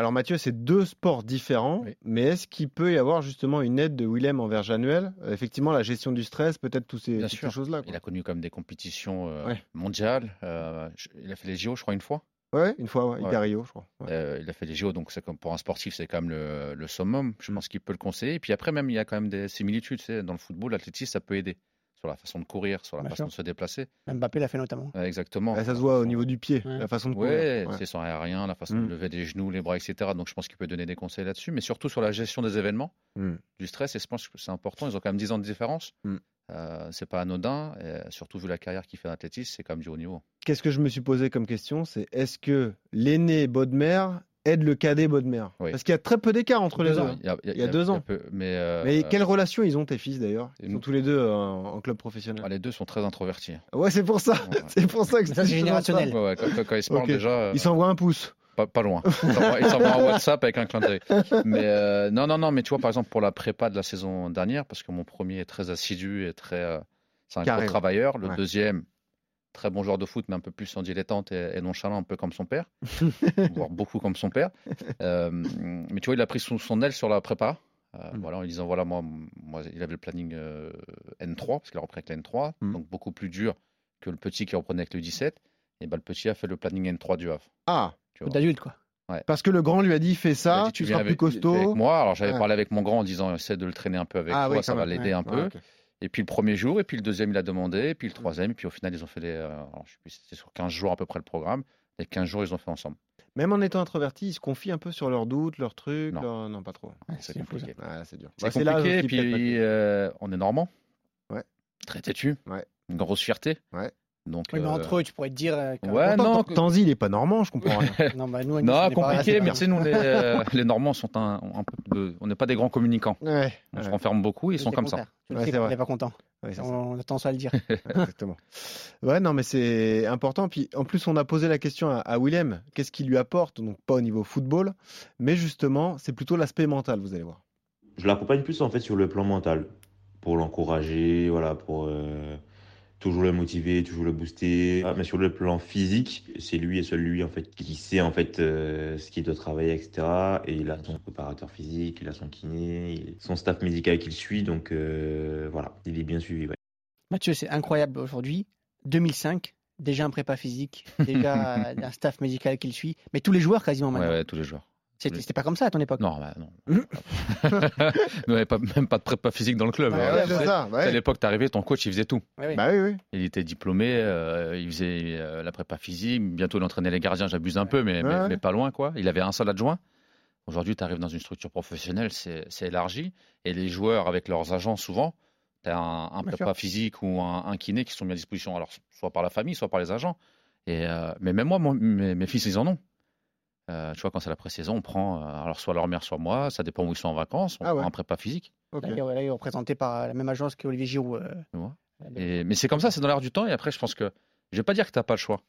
Alors Mathieu, c'est deux sports différents, Oui. mais est-ce qu'il peut y avoir justement une aide de Willem envers Januel? Effectivement, la gestion du stress, peut-être ces, toutes ces choses-là. Il a connu comme des compétitions euh, Ouais. mondiales. euh, il a fait les JO, je crois, une fois. Ouais, une fois, ouais, Ouais. hyper Rio, je crois. Ouais. Euh, il a fait les JO, donc c'est comme pour un sportif, c'est quand même le, le summum. Je Mm. pense qu'il peut le conseiller. Et puis après, même, il y a quand même des similitudes. tu sais, Dans le football, l'athlétisme, ça peut aider sur la façon de courir, sur la Bien façon sûr. de se déplacer. Mbappé l'a fait notamment. Exactement. Ouais, ça se voit au niveau du pied, Ouais. la façon de courir. C'est son aérien, la façon Mm. de lever les genoux, les bras, etc. Donc je pense qu'il peut donner des conseils là-dessus, mais surtout sur la gestion des événements, Mm. du stress. Et je pense que c'est important. Ils ont quand même 10 ans de différence. Mm. Euh, c'est pas anodin. Et surtout vu la carrière qu'il fait en athlétisme, c'est quand même du haut niveau. Qu'est-ce que je me suis posé comme question C'est est-ce que l'aîné Bodmer aide le cadet Bodmer Oui. Parce qu'il y a très peu d'écart entre les Deux. Il y a, Il y a deux ans. peu- mais euh, Mais euh, quelle relation ils ont tes fils d'ailleurs? Ils sont nous- tous les deux euh, en, en club professionnel. bah, les deux sont très introvertis. Ouais, c'est pour ça. Ouais. <laughs> c'est pour ça que c'est générationnel. Ouais, ouais, quand, quand- quand ils se parlent déjà, euh, Ils s'envoient un pouce. pas, pas loin. Ils s'envoient- un WhatsApp avec un clin d'œil. <laughs> Mais euh, non, non, non. Mais tu vois, par exemple, pour la prépa de la saison dernière, parce que mon premier est très assidu et très, euh, c'est un gros travailleur. Le Ouais. deuxième, très bon joueur de foot, mais un peu plus en dilettante et, et nonchalant, un peu comme son père, <laughs> voire beaucoup comme son père. Euh, mais tu vois, il a pris son, son aile sur la prépa. Euh, Mm. Voilà, en lui disant voilà, moi, moi, il avait le planning euh, N3, parce qu'il a repris avec la N3, Mm. donc beaucoup plus dur que le petit qui reprenait avec le 17. Et ben, le petit a fait le planning N3 du Havre. Ah, tu. D'adulte, quoi. parce que le grand lui a dit fais ça, dit, tu viens seras plus costaud. avec moi. Alors j'avais Ouais. parlé avec mon grand en disant essaie de le traîner un peu avec Ah toi, oui, ça va l'aider Ouais. un peu. Ouais. Et puis le premier jour, et puis le deuxième il a demandé, et puis le troisième, et puis au final ils ont fait les. euh, alors, je sais plus, c'était sur 15 jours à peu près le programme. Les 15 jours ils ont fait ensemble. Même en étant introverti, ils se confient un peu sur leurs doutes, leurs trucs. Non. non pas trop. Ouais, C'est compliqué. Ah, c'est dur. C'est Bah, compliqué, et puis euh, on est normand. Ouais. Très têtu. Ouais. Une grosse fierté. Ouais. Donc, Oui, mais euh, entre eux, tu pourrais te dire. euh, Ouais, non, Tan- Tanzi, il est pas normand, je comprends rien. <laughs> Non, bah, nous, on non, compliqué, mais bien. tu sais, nous, les, euh, les Normands sont un, un peu de- on n'est pas des grands communicants. Ouais, On se renferme beaucoup, ils C'est sont comme ça. contraire. Ouais, vrai. n'est pas content. ouais. On a tendance à le dire. <laughs> Exactement. Ouais, non, mais c'est important. Puis en plus, on a posé la question à, à Willem, qu'est-ce qu'il lui apporte Donc pas au niveau football, mais justement, c'est plutôt l'aspect mental, vous allez voir. Je l'accompagne plus en fait sur le plan mental, pour l'encourager, voilà, pour euh, toujours le motiver, toujours le booster. Ah, mais sur le plan physique, c'est lui et seul lui en fait qui sait en fait euh, ce qu'il doit travailler, etc. Et il a son préparateur physique, il a son kiné, il- son staff médical qui le suit, donc euh, voilà, il est bien suivi. ouais. Mathieu, c'est incroyable aujourd'hui. 2005, déjà un prépa physique, déjà <laughs> un staff médical qui le suit, mais tous les joueurs quasiment Ouais, maintenant. ouais, tous les joueurs. C'était pas comme ça à ton époque. Non, bah, non. <laughs> Nous, on n'avait pas, même pas de prépa physique dans le club. Ouais, ouais, c'est c'est- ça. À l'époque, t'arrivais, ton coach, il faisait tout. Bah oui, oui. Il était diplômé, euh, il faisait euh, la prépa physique, bientôt il entraînait les gardiens, j'abuse un peu, mais, mais, Ouais. mais pas loin, quoi. Il avait un seul adjoint. Aujourd'hui, tu arrives dans une structure professionnelle, c'est élargi. Et les joueurs, avec leurs agents, souvent, tu as un, prépa physique ou un, un kiné qui sont mis à disposition, alors soit par la famille, soit par les agents. Et, euh, mais même moi, mon- mes, mes fils, ils en ont. Euh, tu vois, quand c'est la pré-saison, on prend euh, alors soit leur mère, soit moi, ça dépend où ils sont en vacances, on Ah ouais. prend un prépa physique. Ok. Là, il est représenté par la même agence qu'Olivier Giroud. euh, euh, Et- mais c'est comme ça, c'est dans l'air du temps. Et après, je pense que je vais pas dire que tu n'as pas le choix.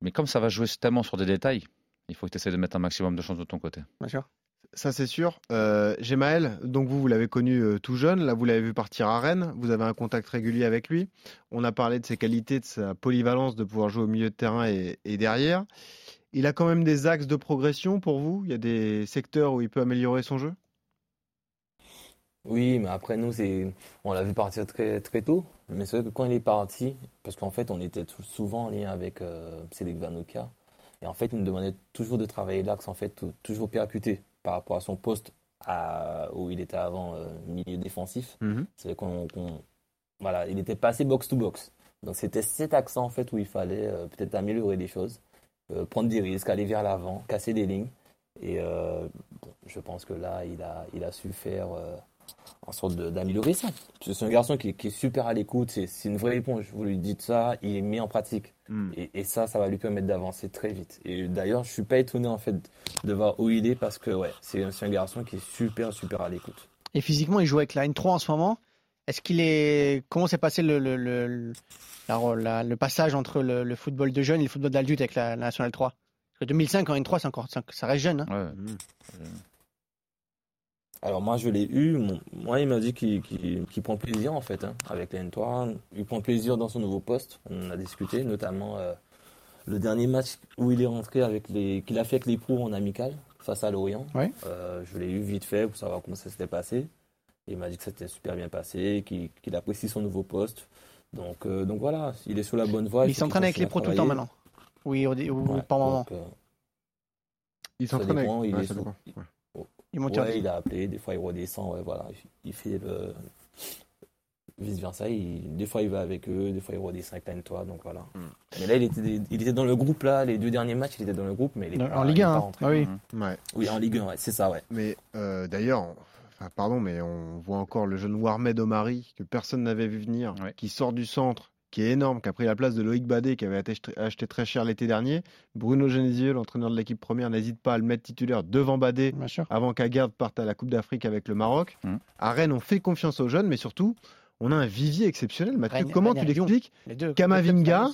Mais comme ça va jouer tellement sur des détails, il faut que tu essaies de mettre un maximum de chance de ton côté. bien sûr. Ça, c'est sûr. Euh, Gemaël, donc vous, vous l'avez connu euh, tout jeune. Là, vous l'avez vu partir à Rennes. Vous avez un contact régulier avec lui. On a parlé de ses qualités, de sa polyvalence, de pouvoir jouer au milieu de terrain et, et derrière. Il a quand même des axes de progression pour vous? Il y a des secteurs où il peut améliorer son jeu? Oui, mais après nous, c'est, on l'a vu partir très, très tôt. Mais c'est vrai que quand il est parti, parce qu'en fait, on était souvent en lien avec euh, Cédric Vanoka, et en fait, il nous demandait toujours de travailler l'axe, en fait, tou- toujours percuté par rapport à son poste à, où il était avant euh, milieu défensif. C'est vrai qu'on, qu'on- voilà, il était passé box to box. Donc c'était cet accent en fait où il fallait euh, peut-être améliorer des choses, euh, prendre des risques, aller vers l'avant, casser des lignes. Et euh, bon, je pense que là, il a, il a su faire euh, en sorte de- d'améliorer ça. C'est un garçon qui, est- qui est super à l'écoute, c'est une vraie éponge. Vous lui dites ça, il est mis en pratique. Et, et ça, ça va lui permettre d'avancer très vite. Et d'ailleurs, je suis pas étonné en fait de voir où il est parce que ouais, c'est c'est un garçon qui est super, super à l'écoute. Et physiquement, il joue avec la N3 en ce moment. Est-ce qu'il est. Comment s'est passé le, le, le, la- la- le passage entre le, le football de jeunes et le football d'adulte avec la, la Nationale 3 Parce que 2005 en N3, c'est encore, ça, ça reste jeune. hein. Ouais. Alors moi je l'ai eu, mon- moi il m'a dit qu'il prend plaisir en fait hein, avec la N3, il prend plaisir dans son nouveau poste, on a discuté notamment euh, le dernier match où il est rentré avec les qu'il a fait avec les pros en amical face à Lorient. Ouais. Euh, je l'ai eu vite fait pour savoir comment ça s'était passé. Il m'a dit que c'était super bien passé, qu'il apprécie son nouveau poste. Donc, euh, donc voilà, il est sur la bonne voie. il s'entraîne avec les pros tout le temps maintenant. Oui, au, au- Ouais, par moment. euh, Il Ça s'entraîne avec. il Ouais, ça dépend. Ouais. Il monte Ouais, il a appelé, des fois il redescend, ouais, voilà. Il- Il fait le. Vice versa, il- des fois il va avec eux, des fois il redescend avec N3, donc voilà. Hmm. Mais là, il était, il était dans le groupe, là, les deux derniers matchs, il était dans le groupe, mais il est En pas- Ligue il est 1, pas hein. Ah oui. Ouais. Oui, en Ligue 1, ouais, c'est ça, ouais. Mais euh, d'ailleurs, on- enfin, pardon, mais on voit encore le jeune Warmed Omari que personne n'avait vu venir, Ouais. qui sort du centre, qui est énorme, qui a pris la place de Loïc Badet, qui avait acheté, très cher l'été dernier. Bruno Genesio, l'entraîneur de l'équipe première, n'hésite pas à le mettre titulaire devant Badet avant qu'Agarde parte à la Coupe d'Afrique avec le Maroc. Mhm. À Rennes, on fait confiance aux jeunes, mais surtout, on a un vivier exceptionnel. Mathieu, Rennes- comment Rennes tu l'expliques. Kamavinga,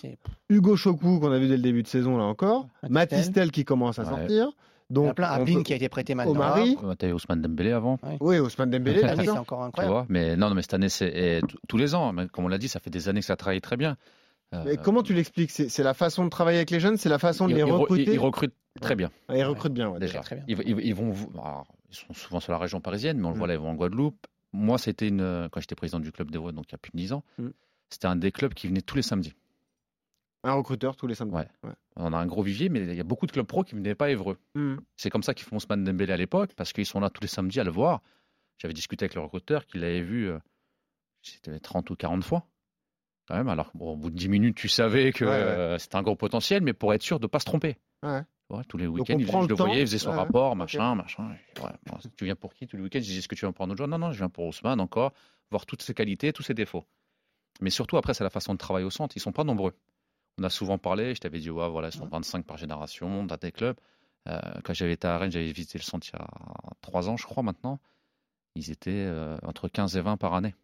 Hugo Chokou, qu'on a vu dès le début de saison, là encore. Matistel. Matistel qui commence à Ouais. sortir. Donc, peut- qui a été prêté maintenant. Omari. Ouais, T'as eu Ousmane Dembélé avant. Oui, Ousmane Dembélé, Cette année, c'est encore Tu incroyable. vois, mais non, non, mais cette année, c'est t- tous les ans. mais Comme on l'a dit, ça fait des années que ça travaille très bien. Euh, Mais comment tu l'expliques? C'est c'est la façon de travailler avec les jeunes, c'est la façon de ils, les recruter. ils- ils recrutent très bien. Ah, ils recrutent bien, ouais, déjà. très bien. Ils, ils- ils vont, alors, ils sont souvent sur la région parisienne, mais on le Mm. voit là, ils vont en Guadeloupe. Moi, c'était une, quand j'étais président du club des Vosges, donc il y a plus de 10 ans, Mm. c'était un des clubs qui venait tous les samedis. Un recruteur tous les samedis. Ouais. On a un gros vivier, mais il y a beaucoup de clubs pro qui ne venaient pas Évreux. Mm. C'est comme ça qu'ils font Ousmane Dembélé à l'époque, parce qu'ils sont là tous les samedis à le voir. J'avais discuté avec le recruteur qui l'avait vu, euh, c'était 30 ou 40 fois. Quand même, alors bon, au bout de 10 minutes, tu savais que Ouais, euh, c'était un gros potentiel, mais pour être sûr de ne pas se tromper. Tous les week-ends, il- je le le voyais, il faisait son rapport, machin, machin. Bon, tu viens pour qui tous les week-ends Je disais, est-ce que tu viens pour un autre joueur? Non, non, je viens pour Ousmane encore, voir toutes ses qualités, tous ses défauts. Mais surtout, après, c'est la façon de travailler au centre. Ils sont pas nombreux. On a souvent parlé. Je t'avais dit, ouais, voilà, ils sont 25 par génération dans des clubs. Euh, quand j'avais été à Rennes, j'avais visité le centre il y a 3 ans, je crois, maintenant. Ils étaient euh, entre 15 et 20 par année.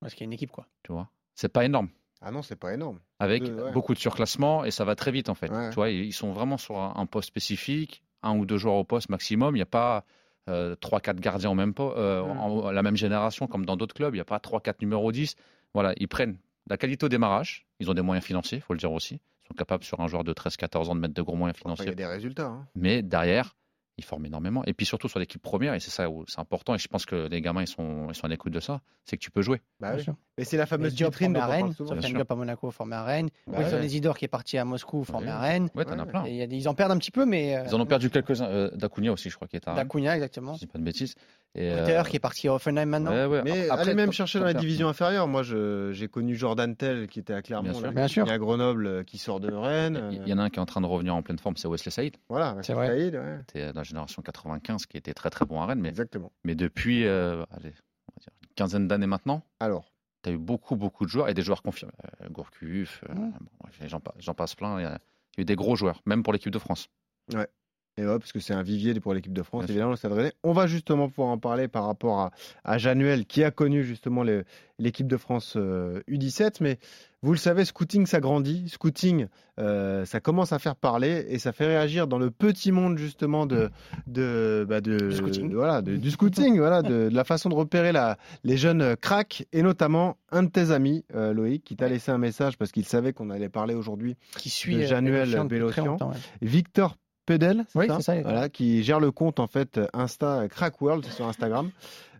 Parce qu'il y a une équipe, quoi. Tu vois, c'est pas énorme. Ah non, c'est pas énorme. Avec Deux, ouais. beaucoup de surclassement et ça va très vite en fait. Ouais. Tu vois, ils sont vraiment sur un, un poste spécifique, un ou deux joueurs au poste maximum. Il n'y a pas euh, 3-4 gardiens en même po- euh, en- la même génération comme dans d'autres clubs. Il n'y a pas 3-4 numéros 10. Voilà, ils prennent la qualité au démarrage. Ils ont des moyens financiers, il faut le dire aussi. Ils sont capables sur un joueur de 13-14 ans de mettre de gros moyens Enfin, il y financiers. a des résultats. hein. Mais derrière, ils forment énormément. Et puis surtout sur l'équipe première, et c'est ça où c'est important, et je pense que les gamins ils sont, ils sont à l'écoute de ça, c'est que tu peux jouer. Bah Bien oui. sûr. Et c'est la fameuse vitrine parle Rennes. Diop à Monaco formé à Rennes. Bah Wilson ouais. Isidore qui est parti à Moscou formé Ouais. à Rennes. Ouais, t'en as plein. Et il y a des- ils en perdent un petit peu, mais. euh, Ils en ont perdu quelques-uns. Euh, Dacunia aussi, je crois, qui est à Rennes, Dacunia, exactement. si je dis pas de bêtises. Et, Ritter euh, qui est parti à Offenheim maintenant. ouais, ouais. Mais Après, allez même chercher dans les faire. divisions inférieures. Moi, j'ai connu Jordan Tell qui était à Clermont, Bien sûr. là, Bien qui sûr. est à Grenoble, euh, qui sort de Rennes. Il y en a un qui est en train de revenir en pleine forme, c'est Wesley Saïd. Voilà, C'est Wesley vrai. Saïd, génération 95 qui était très très bon à Rennes. Mais, Exactement. mais depuis euh, allez, on va dire une quinzaine d'années maintenant, Alors, tu as eu beaucoup beaucoup de joueurs et des joueurs confirmés. Euh, Gourcuff, euh, bon, j'en passe, j'en passe plein. Il y, a, il y a eu des gros joueurs, même pour l'équipe de France. Et ouais, parce que c'est un vivier pour l'équipe de France, Bien évidemment, le Stade Rennais. On va justement pouvoir en parler par rapport à, à Januel, qui a connu justement l'équipe de France euh, U17. Mais vous le savez, Scouting s'agrandit. Scouting, euh, ça commence à faire parler et ça fait réagir dans le petit monde justement de, de, bah, de- Du scouting. de- voilà, de- du <laughs> scouting, voilà, de, la façon de repérer la, les jeunes euh, cracks et notamment un de tes amis, euh, Loïc, qui t'a laissé un message parce qu'il savait qu'on allait parler aujourd'hui Qui suit de euh, Januel Bélocian ouais. Victor Pedel, c'est Oui, ça ça. Voilà, qui gère le compte en fait Insta Crack World sur Instagram.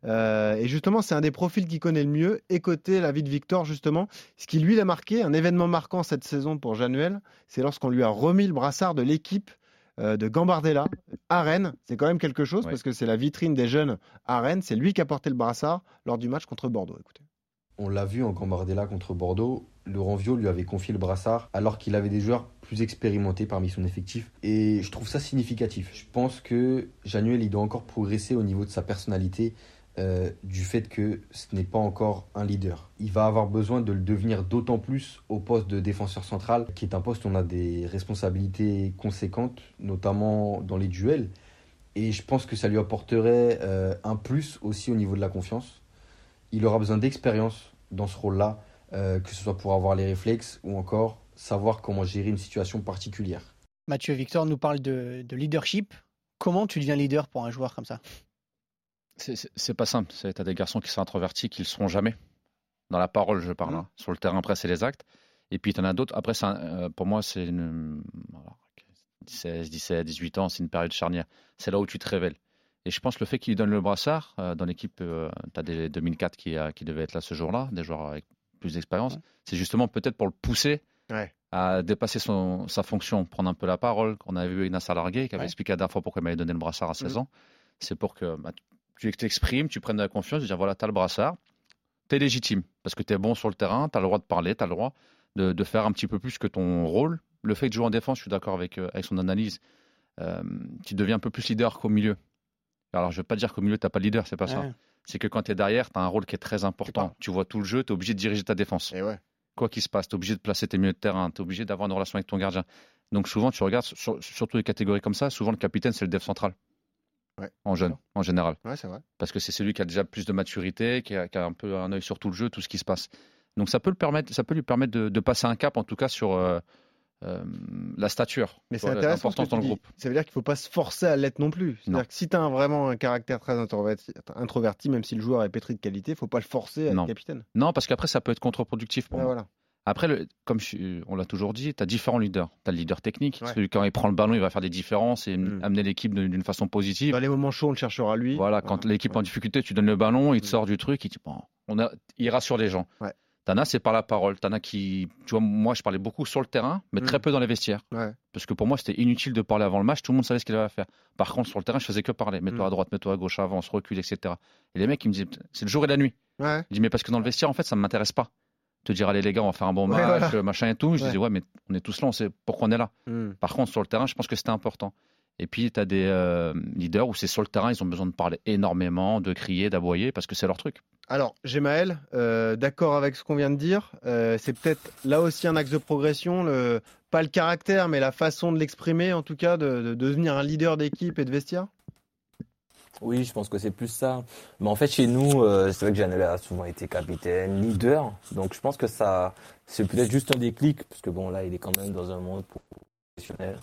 Euh, et justement, c'est un des profils qui connaît le mieux. Écoutez la vie de Victor, justement. Ce qui lui l'a marqué, un événement marquant cette saison pour Januel, c'est lorsqu'on lui a remis le brassard de l'équipe euh, de Gambardella à Rennes. C'est quand même quelque chose Ouais. parce que c'est la vitrine des jeunes à Rennes. C'est lui qui a porté le brassard lors du match contre Bordeaux. Écoutez. On l'a vu en Gambardella contre Bordeaux, Laurent Vio lui avait confié le brassard alors qu'il avait des joueurs plus expérimentés parmi son effectif. Et je trouve ça significatif. Je pense que Januel, il doit encore progresser au niveau de sa personnalité, euh, du fait que ce n'est pas encore un leader. Il va avoir besoin de le devenir d'autant plus au poste de défenseur central, qui est un poste où on a des responsabilités conséquentes, notamment dans les duels. Et je pense que ça lui apporterait euh, un plus aussi au niveau de la confiance il aura besoin d'expérience dans ce rôle-là, euh, que ce soit pour avoir les réflexes ou encore savoir comment gérer une situation particulière. Mathieu Victor nous parle de, de leadership. Comment tu deviens leader pour un joueur comme ça? C'est- pas simple. Tu as des garçons qui sont introvertis, qui le seront jamais. Dans la parole, je parle. Mhm. hein. Sur le terrain, après, c'est les actes. Et puis, tu en as d'autres. Après, un- euh, pour moi, c'est une. voilà, 16, 17, 18 ans, c'est une période charnière. C'est là où tu te révèles. Et je pense que le fait qu'il lui donne le brassard, euh, dans l'équipe, tu as des 2004 qui, euh, qui devaient être là ce jour-là, des joueurs avec plus d'expérience, Ouais. c'est justement peut-être pour le pousser Ouais. à dépasser son, sa fonction, prendre un peu la parole. qu'on avait vu Ignace Largué, qui avait Ouais. expliqué la dernière fois pourquoi il m'avait donné le brassard à 16 Mhm. ans. C'est pour que bah, tu t'exprimes, tu prennes de la confiance, de dire voilà, tu as le brassard, tu es légitime, parce que tu es bon sur le terrain, tu as le droit de parler, tu as le droit de, de faire un petit peu plus que ton rôle. Le fait de jouer en défense, je suis d'accord avec, euh, avec son analyse, euh, tu deviens un peu plus leader qu'au milieu. Alors, je ne veux pas dire qu'au milieu, tu n'as pas de leader, c'est pas ça. C'est que quand tu es derrière, tu as un rôle qui est très important. Tu vois tout le jeu, tu es obligé de diriger ta défense. Et ouais. Quoi qu'il se passe, tu es obligé de placer tes milieux de terrain, tu es obligé d'avoir une relation avec ton gardien. Donc, souvent, tu regardes, sur- surtout les catégories comme ça, souvent le capitaine, c'est le dev central. Ouais, en jeune, en général. Ouais, c'est vrai. Parce que c'est celui qui a déjà plus de maturité, qui a, qui a un peu un œil sur tout le jeu, tout ce qui se passe. Donc ça peut, le permettre, ça peut lui permettre de, de passer un cap, en tout cas, sur euh, euh, la stature, Mais c'est intéressant que dans le dis. groupe. Ça veut dire qu'il ne faut pas se forcer à l'être non plus. C'est-à-dire que si tu as vraiment un caractère très introverti, introverti, même si le joueur est pétri de qualité, il ne faut pas le forcer à Non. être capitaine. Non, parce qu'après, ça peut être contre-productif pour Ouais, moi. voilà. Après, le- comme je- on l'a toujours dit, tu as différents leaders. Tu as le leader technique, Ouais. celui quand il prend le ballon, il va faire des différences et Mm. amener l'équipe d'une façon positive. Dans les moments chauds, on le cherchera lui. Voilà, quand Ouais. l'équipe est en difficulté, tu donnes le ballon, il te Mm. sort du truc, il, bon, on a, il rassure les gens. Ouais. T'en as, c'est par la parole. T'en as qui. Tu vois, moi, je parlais beaucoup sur le terrain, mais Mm. très peu dans les vestiaires. Ouais. Parce que pour moi, c'était inutile de parler avant le match, tout le monde savait ce qu'il avait à faire. Par contre, sur le terrain, je faisais que parler. Mets-toi Mm. à droite, mets-toi à gauche, avance, recule, etc. Et les mecs, ils me disaient, c'est le jour et la nuit. Ouais. Je dis, mais parce que dans le vestiaire, en fait, ça ne m'intéresse pas. Te dire, allez les gars, on va faire un bon Ouais, match, voilà. machin et tout. Je disais, ouais, mais on est tous là, on sait pourquoi on est là. Mm. Par contre, sur le terrain, je pense que c'était important. Et puis, tu as des euh, leaders où c'est sur le terrain, ils ont besoin de parler énormément, de crier, d'aboyer, parce que c'est leur truc. Alors, Gemaël, euh, d'accord avec ce qu'on vient de dire. Euh, c'est peut-être là aussi un axe de progression, le, pas le caractère, mais la façon de l'exprimer, en tout cas, de, de devenir un leader d'équipe et de vestiaire? Oui, je pense que c'est plus ça. Mais en fait, chez nous, euh, c'est vrai que Janelle a souvent été capitaine, leader. Donc, je pense que ça, c'est peut-être juste un déclic, parce que bon, là, il est quand même dans un monde professionnel.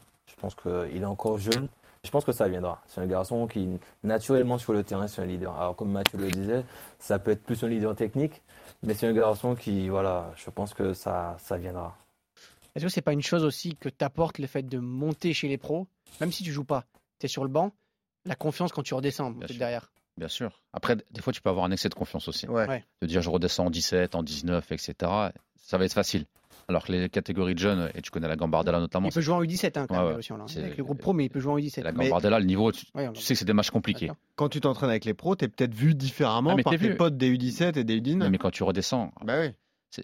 Je pense qu'il est encore jeune. Je pense que ça viendra. C'est un garçon qui, naturellement, sur le terrain, c'est un leader. Alors, comme Mathieu le disait, ça peut être plus un leader technique, mais c'est un garçon qui, voilà, je pense que ça, ça viendra. Est-ce que c'est pas une chose aussi que t'apporte le fait de monter chez les pros, même si tu joues pas, tu es sur le banc, la confiance quand tu redescends Bien peut-être sûr. derrière. Bien sûr. Après, des fois, tu peux avoir un excès de confiance aussi. Ouais. Ouais. De dire je redescends en 17, en 19, etc. Ça va être facile. Alors que les catégories de jeunes, et tu connais la Gambardella notamment, Il peut jouer en U17 hein, quand Ouais, même, ouais. Là. C'est- avec le groupe pro, mais il peut jouer en U17. la Mais- Gambardella, le niveau, tu, Ouais, on- tu sais que c'est des matchs compliqués. Quand tu t'entraînes avec les pros, tu es peut-être vu différemment Ah, mais par t'es tes vu. potes des U17 et des U19. Mais, mais quand tu redescends, Bah oui.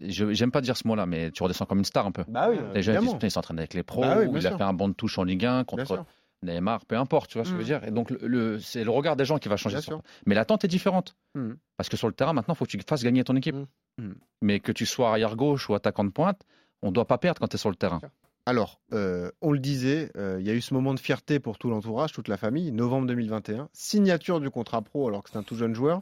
j'aime pas dire ce mot-là, mais tu redescends comme une star un peu. Bah oui, Les jeunes ils disent, évidemment. Putain, il s'entraîne avec les pros, Bah oui, il a sûr. fait un banc de touche en Ligue 1 Bien contre. Neymar, peu importe, tu vois ce que je veux Mm. dire. Et donc, le, le- c'est le regard des gens qui va changer. Bien sur- sûr. Mais l'attente est différente. Mm. Parce que sur le terrain, maintenant, il faut que tu fasses gagner ton équipe. Mm. Mm. Mais que tu sois arrière gauche ou attaquant de pointe, on ne doit pas perdre quand tu es sur le terrain. Alors, euh, on le disait, euh, il y a eu ce moment de fierté pour tout l'entourage, toute la famille, novembre 2021, signature du contrat pro alors que c'est un tout jeune joueur.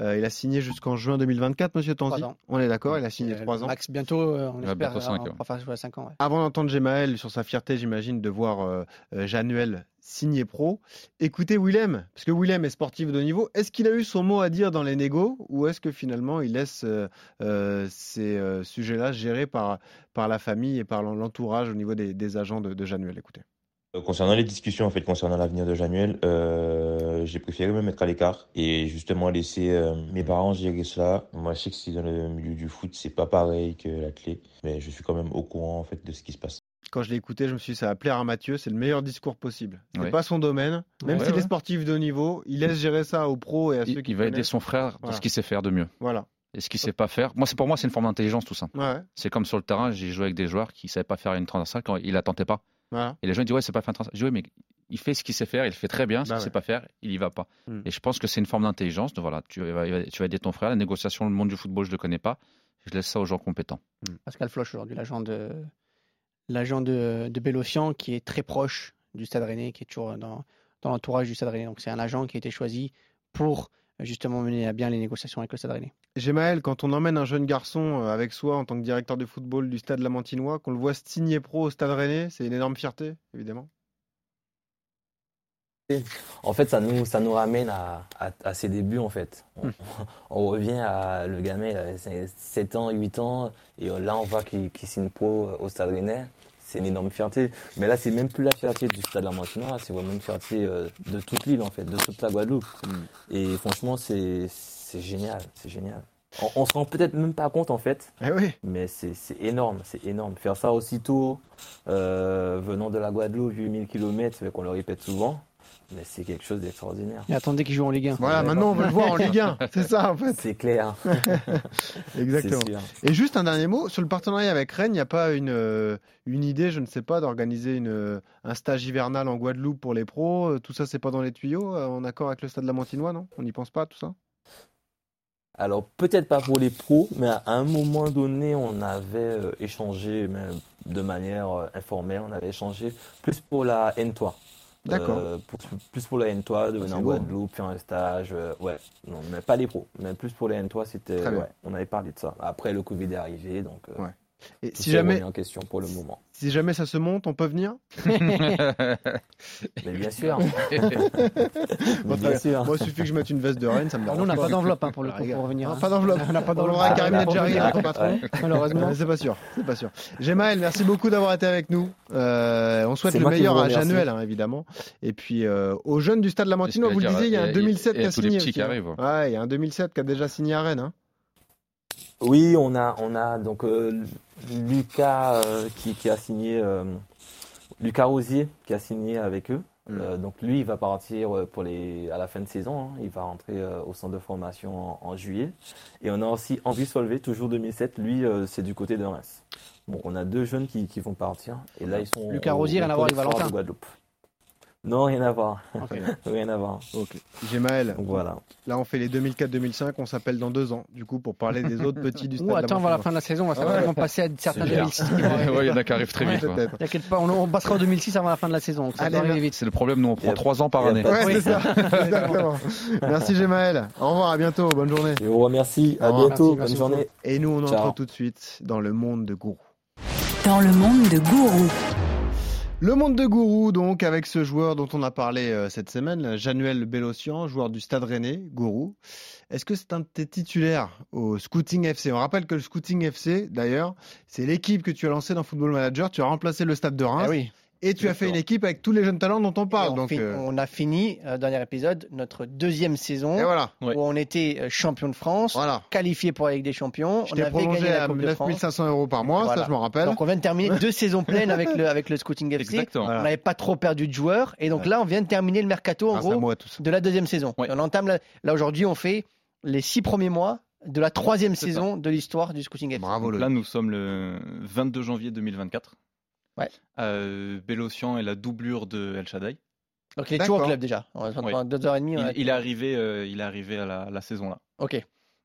Euh, il a signé jusqu'en juin 2024, monsieur Tanzi. Ans. On est d'accord, il a signé trois ans. Max, bientôt, euh, on espère, bientôt cinq, euh, ouais. enfin, ouais, ans. ouais. Avant d'entendre Gemaël sur sa fierté, j'imagine, de voir euh, Januel signé pro, écoutez Willem, parce que Willem est sportif de haut niveau. Est-ce qu'il a eu son mot à dire dans les négos ou est-ce que finalement il laisse ces euh, sujets-là gérés par, par la famille et par l'entourage au niveau des, des agents de, de Januel? Écoutez. Euh, Concernant les discussions en fait concernant l'avenir de Januel, euh, j'ai préféré me mettre à l'écart et justement laisser euh, mes parents gérer cela. Moi, je sais que c'est dans le milieu du foot, c'est pas pareil que la clé, mais je suis quand même au courant en fait de ce qui se passe. Quand je l'ai écouté, je me suis dit, ça va plaire à Mathieu, c'est le meilleur discours possible. C'est Ouais. pas son domaine, même Ouais, s'il est ouais. sportif de haut niveau, il laisse gérer ça aux pros et à Il, ceux qui il va aider son frère dans Voilà. ce qu'il sait faire de mieux. Voilà. Et ce qu'il sait pas faire. Moi, c'est pour moi, c'est une forme d'intelligence, tout ça. Ouais, C'est comme sur le terrain, j'ai joué avec des joueurs qui ne savaient pas faire une transversale quand il la tentait pas. Voilà. Et les gens disent, ouais, c'est pas transversale. Je dis, ouais, mais il fait ce qu'il sait faire, il le fait très bien. Ce Bah qu'il ouais. sait pas faire, il y va pas. Hmm. Et je pense que c'est une forme d'intelligence. de, Voilà, tu vas, tu vas aider ton frère. La négociation, le monde du football, je le connais pas. Je laisse ça aux gens compétents. Pascal Floch aujourd'hui, l'agent de l'agent de, de Bélocian qui est très proche du Stade Rennais, qui est toujours dans, dans l'entourage du Stade Rennais. Donc c'est un agent qui a été choisi pour euh, justement mener à bien les négociations avec le Stade Rennais. Gemaël, quand on emmène un jeune garçon euh, avec soi en tant que directeur de football du stade Lamantinois, qu'on le voit signer pro au stade rennais, c'est une énorme fierté, évidemment. En fait, ça nous, ça nous ramène à, à, à ses débuts, en fait. On, <laughs> on revient à le gamin, il avait 7 ans, 8 ans, et là, on voit qu'il qu'il signe pro au Stade Rennais. C'est une énorme fierté. Mais là, c'est même plus la fierté du Stade Lamantinois, c'est vraiment une fierté euh, de toute l'île, en fait, de toute la Guadeloupe. Et franchement, c'est c'est génial, c'est génial. On, on se rend peut-être même pas compte, en fait, Eh oui, mais c'est c'est énorme, c'est énorme. Faire ça aussitôt, euh, venant de la Guadeloupe, 8000 km, qu'on le répète souvent, mais c'est quelque chose d'extraordinaire. Et attendez qu'il joue en Ligue 1. voilà, maintenant on veut le voir en <laughs> Ligue 1, c'est ça en fait. C'est clair, <laughs> Exactement. Et juste un dernier mot, sur le partenariat avec Rennes, il n'y a pas une, euh, une idée, je ne sais pas, d'organiser une, euh, un stage hivernal en Guadeloupe pour les pros Euh, Tout ça, c'est pas dans les tuyaux, en accord avec le stade Lamantinois, non? On n'y pense pas, tout ça? Alors peut-être pas pour les pros, mais à un moment donné, on avait euh, échangé, mais de manière euh, informelle, on avait échangé plus pour la N3. D'accord. Euh, plus pour la N3, de Ah, venir c'est en. Guadeloupe, faire un stage. euh, ouais, non, mais pas les pros, mais plus pour la N3, c'était. Ouais, on avait parlé de ça. Après, le Covid est arrivé, donc. euh, Ouais. Et si jamais, en question pour le moment. si jamais ça se monte, on peut venir <laughs> Mais bien sûr. <laughs> Bon, bien sûr. Moi, il suffit que je mette une veste de Rennes, ça me dérange nous, on n'a pas. d'enveloppe hein, pour le coup, pour revenir. Non, hein. pas d'enveloppe. On n'a pas On d'enveloppe. Ah, Karim Nedjari, notre patron. Malheureusement. Mais C'est pas sûr, c'est pas sûr. Gemaël, merci beaucoup d'avoir été avec nous. Euh, on souhaite le meilleur à. Januel, hein, évidemment. Et puis euh, aux jeunes du Stade ce vous le disiez, il y a un dire, et- 2007 et qui a signé. hein. arrivent. Ouais, il y a un 2007 qui a déjà signé à Rennes. hein. Oui, on a, on a donc euh, Lucas euh, qui, qui a signé, euh, Lucas Rosier qui a signé avec eux. Mm. Euh, donc lui, il va partir pour les, à la fin de saison. hein. Il va rentrer au centre de formation en, en juillet. Et on a aussi Henri Solvay, toujours 2007. Lui, c'est du côté de Reims. Bon, on a deux jeunes qui, qui vont partir. Et là, ils sont. Lucas Rosier, rien à voir avec Valentin. de Guadeloupe. Non, rien à voir. Ok. <laughs> rien à voir. Ok. Voilà. là on fait les 2004-2005, on s'appelle dans deux ans, du coup, pour parler des autres petits du stade. Ou attends, avant la fin de la saison, on va Ouais. certainement passer à certains Super. 2006 qui vont arriver. Ouais, il y en a qui arrivent très vite. T'inquiète pas, on, on passera en 2006 avant la fin de la saison. donc Ça Allez, va arriver merci. vite. C'est le problème, nous on prend. 3 ans par année. Ouais, Oui. c'est ça. <laughs> Exactement. Merci Gémaël. Au revoir, à bientôt, bonne journée. Je vous remercie. À Au revoir. bientôt. Merci Bonne journée. Et nous, on entre Ciao. tout de suite dans le monde de Gourou. Dans le monde de Gourou. Le monde de Gourou, donc, avec ce joueur dont on a parlé euh, cette semaine, Januel Bélocian, joueur du Stade Rennais, Gourou. Est-ce que c'est un de tes titulaires au Scouting FC On rappelle que le Scouting FC, d'ailleurs, c'est l'équipe que tu as lancée dans Football Manager. Tu as remplacé le Stade de Reims Ah oui. Et tu as fait une équipe avec tous les jeunes talents dont on parle. on, donc, fin- euh, on a fini, euh, dernier épisode, notre deuxième saison et voilà. Ouais. où on était euh, champion de France, Voilà. qualifié pour la Ligue des Champions. Je on t'ai avait gagné prolongé la Coupe France. 9500 euros par mois, Voilà. ça je m'en rappelle. Donc on vient de terminer deux <laughs> saisons pleines avec le, avec le Scouting FC. Exactement. On n'avait pas trop perdu de joueurs. Et donc Ouais. là, on vient de terminer le mercato, en gros, moi, de la deuxième saison. Ouais. On entame, la- là aujourd'hui, on fait les six premiers mois de la troisième saison de l'histoire du Scouting FC. Bravo, là, nous sommes le 22 janvier 2024. Ouais. Euh, Bélocian est la doublure de El Shaddai. Donc il est toujours au club déjà. On va deux heures et demie. Il, est arrivé, euh, il est arrivé à la, la saison là. Ok.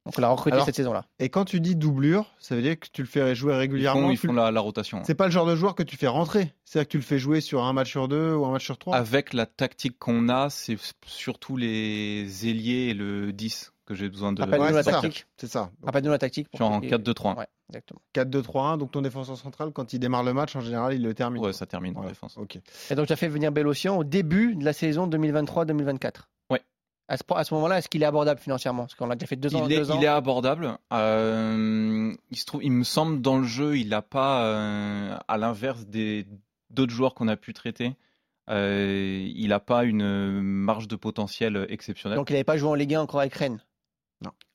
Donc on l'a recruté Alors, cette saison-là. Et quand tu dis doublure, ça veut dire que tu le fais jouer Ils régulièrement. font, ils font le- la, la rotation. C'est pas le genre de joueur que tu fais rentrer. C'est-à-dire que tu le fais jouer sur un match sur deux ou un match sur trois. Avec la tactique qu'on a, c'est surtout les ailiers et le 10 que j'ai besoin de. Rappelle-nous la c'est ça. tactique. C'est ça. Rappelle-nous la tactique. Suis en pour- 4-2-3. Ouais, exactement. 4-2-3-1. Donc ton défenseur central, quand il démarre le match, en général, il le termine. Ouais, ça termine en défense. Ok. Et donc tu as fait venir Bélocian au début de la saison 2023-2024. Ouais. À ce, à ce moment-là, est-ce qu'il est abordable financièrement? Parce qu'on a déjà fait deux ans. Il est, deux ans. il est abordable. Euh, il, se trouve, il me semble dans le jeu, il n'a pas, euh, à l'inverse des d'autres joueurs qu'on a pu traiter, euh, il n'a pas une marge de potentiel exceptionnelle. Donc il n'avait pas joué en Ligue 1 encore avec Rennes?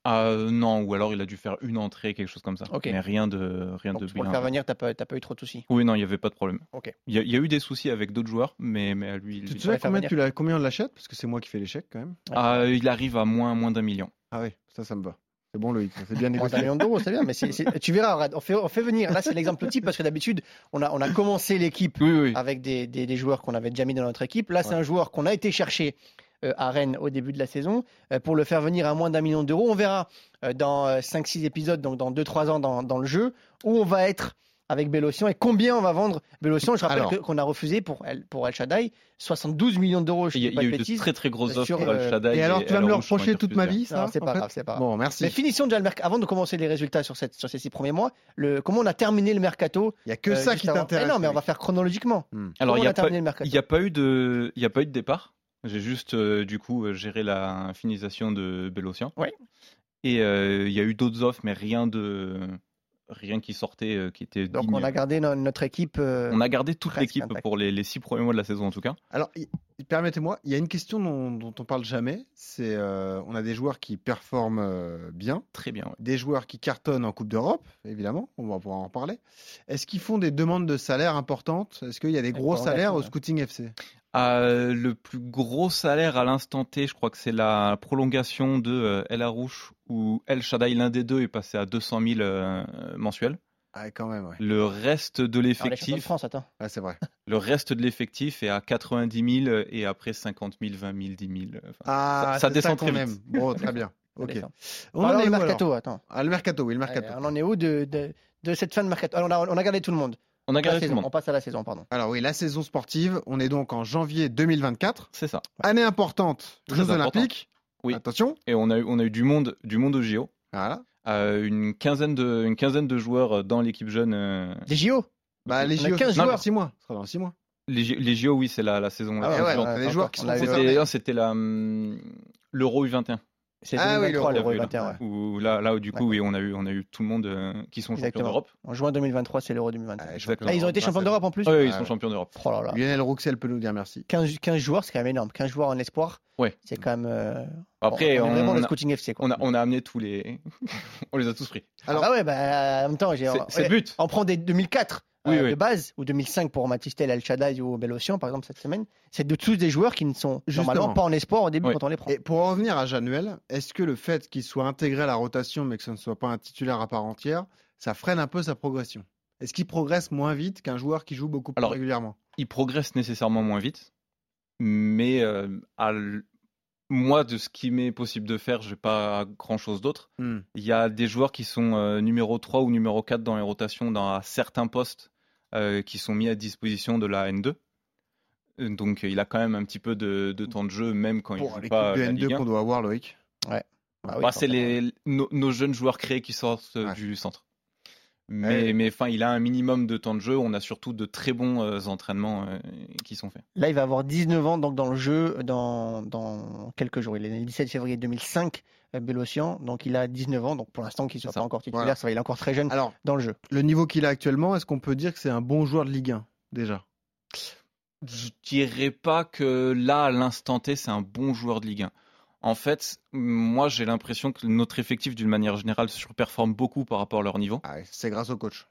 Euh, non, ou alors il a dû faire une entrée, quelque chose comme ça. Ok. Mais rien de rien Donc de pour le faire venir, tu n'as pas, t'as pas eu trop de soucis. Oui, non, il n'y avait pas de problème. Ok. Il y, a, il y a eu des soucis avec d'autres joueurs, mais, mais à lui, Tu te souviens combien, tu l'as- combien on l'achète? Parce que c'est moi qui fais l'échec quand même. Ah, il arrive à moins, moins d'un million. Ah oui, ça, ça me va. C'est bon, Loïc. C'est bien négocié. million d'euros, c'est bien, mais c'est- c'est- tu verras, on fait, on fait venir. Là, c'est l'exemple type parce que d'habitude, on a, on a commencé l'équipe Oui, oui. avec des, des- des joueurs qu'on avait déjà mis dans notre équipe. Là, c'est un joueur qu'on a été chercher à Rennes au début de la saison euh, pour le faire venir à moins d'un million d'euros. On verra euh, dans 5-6 épisodes, donc dans 2-3 ans dans, dans le jeu, où on va être avec Bélocian et combien on va vendre Bélocian. Je rappelle Alors. qu'on a refusé pour El, pour El Shaddai 72 millions d'euros. Il y a, dis il pas y a de eu de très très grosses sur, offres pour euh, El Shaddai. Et alors, tu vas me le reprocher toute ma vie, ça Non, c'est pas fait grave, c'est pas grave. Bon, merci. Mais finissons déjà le mercato. Avant de commencer les résultats sur, cette, sur ces six premiers mois, le, comment on a terminé le mercato Il y a que euh, ça qui t'intéresse. Eh Non, mais on va faire chronologiquement. Alors, Comment il on n'y a a, pas- terminé le mercato il y a pas eu de, il y a pas eu de départ? J'ai juste, euh, du coup, euh, géré la finalisation de Bélocian. Ouais. Et euh, il y a eu d'autres offres, mais rien de, rien qui sortait, euh, qui était Donc digne. on a gardé no- notre équipe. euh, On a gardé toute l'équipe pour les, les six premiers mois de la saison, en tout cas. Alors, permettez-moi, il y a une question dont, dont on parle jamais. C'est, euh, on a des joueurs qui performent euh, bien, Très bien. ouais. des joueurs qui cartonnent en Coupe d'Europe, évidemment. On va pouvoir en parler. Est-ce qu'ils font des demandes de salaire importantes? Est-ce qu'il y a des gros salaires au. Scouting FC Euh, le plus gros salaire à l'instant T, je crois que c'est la prolongation de euh, El Arouche où El Shaddai, l'un des deux, est passé à 200 000 euh, mensuels. Ah, quand même, ouais. Le reste de de l'effectif, France, attends. Ah, c'est vrai. <laughs> le reste de l'effectif est à 90 000 et après 50 000, 20 000, 10 000. Enfin, Ah, ça c'est descend quand très même. vite. Bon, très bien. Ça <laughs> Ok. On en est où, alors mercato, attends. Ah, le mercato, oui, le Allez, mercato. on en est où de, de, de cette fin de mercato? Alors, on, a, on a gardé tout le monde. On a La gardé tout saison, le On monde. passe à la saison, pardon. Alors oui, la saison sportive, on est donc en janvier 2024. C'est ça. Année importante, Très Jeux important. Olympiques. Oui. Attention. Et on a eu, on a eu du monde, du monde au JO. Voilà. Euh, une quinzaine de, une quinzaine de joueurs dans l'équipe jeune. euh, Des JO Bah, les On JO, 15 c'est dans joueurs. 6 mois. Ce sera dans 6 mois. les, les JO, oui, c'est la, la saison. Ah la ouais, ouais, des attends, joueurs qui on sont concernés. C'était, la, hum, l'Euro U21. C'est Ah oui, 2023, le- l'Euro T'as vu, là, 21, ouais. Où là, là où du coup, oui, on a eu, on a eu tout le monde euh, qui sont champions Exactement. d'Europe. En juin 2023, c'est l'Euro 2021. Ah. Ah, ils ont été grâce champions d'Europe en plus Ouais, ils Ah sont ouais. champions d'Europe. Oh là là. Lionel Rouxel peut nous dire merci. 15, 15 joueurs, c'est quand même énorme. 15 joueurs en espoir, Ouais. c'est quand même. euh, Après, on, est on, vraiment le a, scouting FC. Quoi. on a, on a amené tous les, <laughs> on les a tous pris. Alors- Ah bah ouais, bah, en même temps, j'ai. C'est, but. On prend des 2004 Oui, euh, oui. de base, ou 2005 pour Matistel, El Shaddai ou Bélocian, par exemple, cette semaine. C'est de tous des joueurs qui ne sont Justement. normalement pas en espoir au début Oui. quand on les prend. Et pour en revenir à Januel, est-ce que le fait qu'il soit intégré à la rotation mais que ce ne soit pas un titulaire à part entière, ça freine un peu sa progression? Est-ce qu'il progresse moins vite qu'un joueur qui joue beaucoup plus Alors, régulièrement? Ils progressent nécessairement moins vite. mais euh, à l- moi, de ce qui m'est possible de faire, j'ai pas grand chose d'autre. Hmm. Il y a des joueurs qui sont euh, numéro 3 ou numéro 4 dans les rotations dans certains postes euh, qui sont mis à disposition de la N2. Euh, Donc il a quand même un petit peu de, de temps de jeu, même quand il Pour joue l'équipe pas de la Ligue N2 1. qu'on doit avoir, Loïc. Ouais. Ah oui, Bah, c'est les, nos, nos jeunes joueurs créés qui sortent euh, Ouais. du centre. Mais, Ouais. mais enfin, il a un minimum de temps de jeu. On a surtout de très bons euh, entraînements euh, qui sont faits. Là, il va avoir 19 ans donc dans le jeu dans, dans quelques jours. Il est né le 17 février 2005, euh, Bélocian. Donc il a 19 ans. Donc pour l'instant, qu'il ne soit pas encore titulaire, Voilà. ça va, il est encore très jeune Alors, dans le jeu. le niveau qu'il a actuellement, est-ce qu'on peut dire que c'est un bon joueur de Ligue 1 déjà? Je dirais pas que là, à l'instant T, c'est un bon joueur de Ligue 1. En fait, moi, j'ai l'impression que notre effectif, d'une manière générale, surperforme beaucoup par rapport à leur niveau. Ah C'est grâce au coach.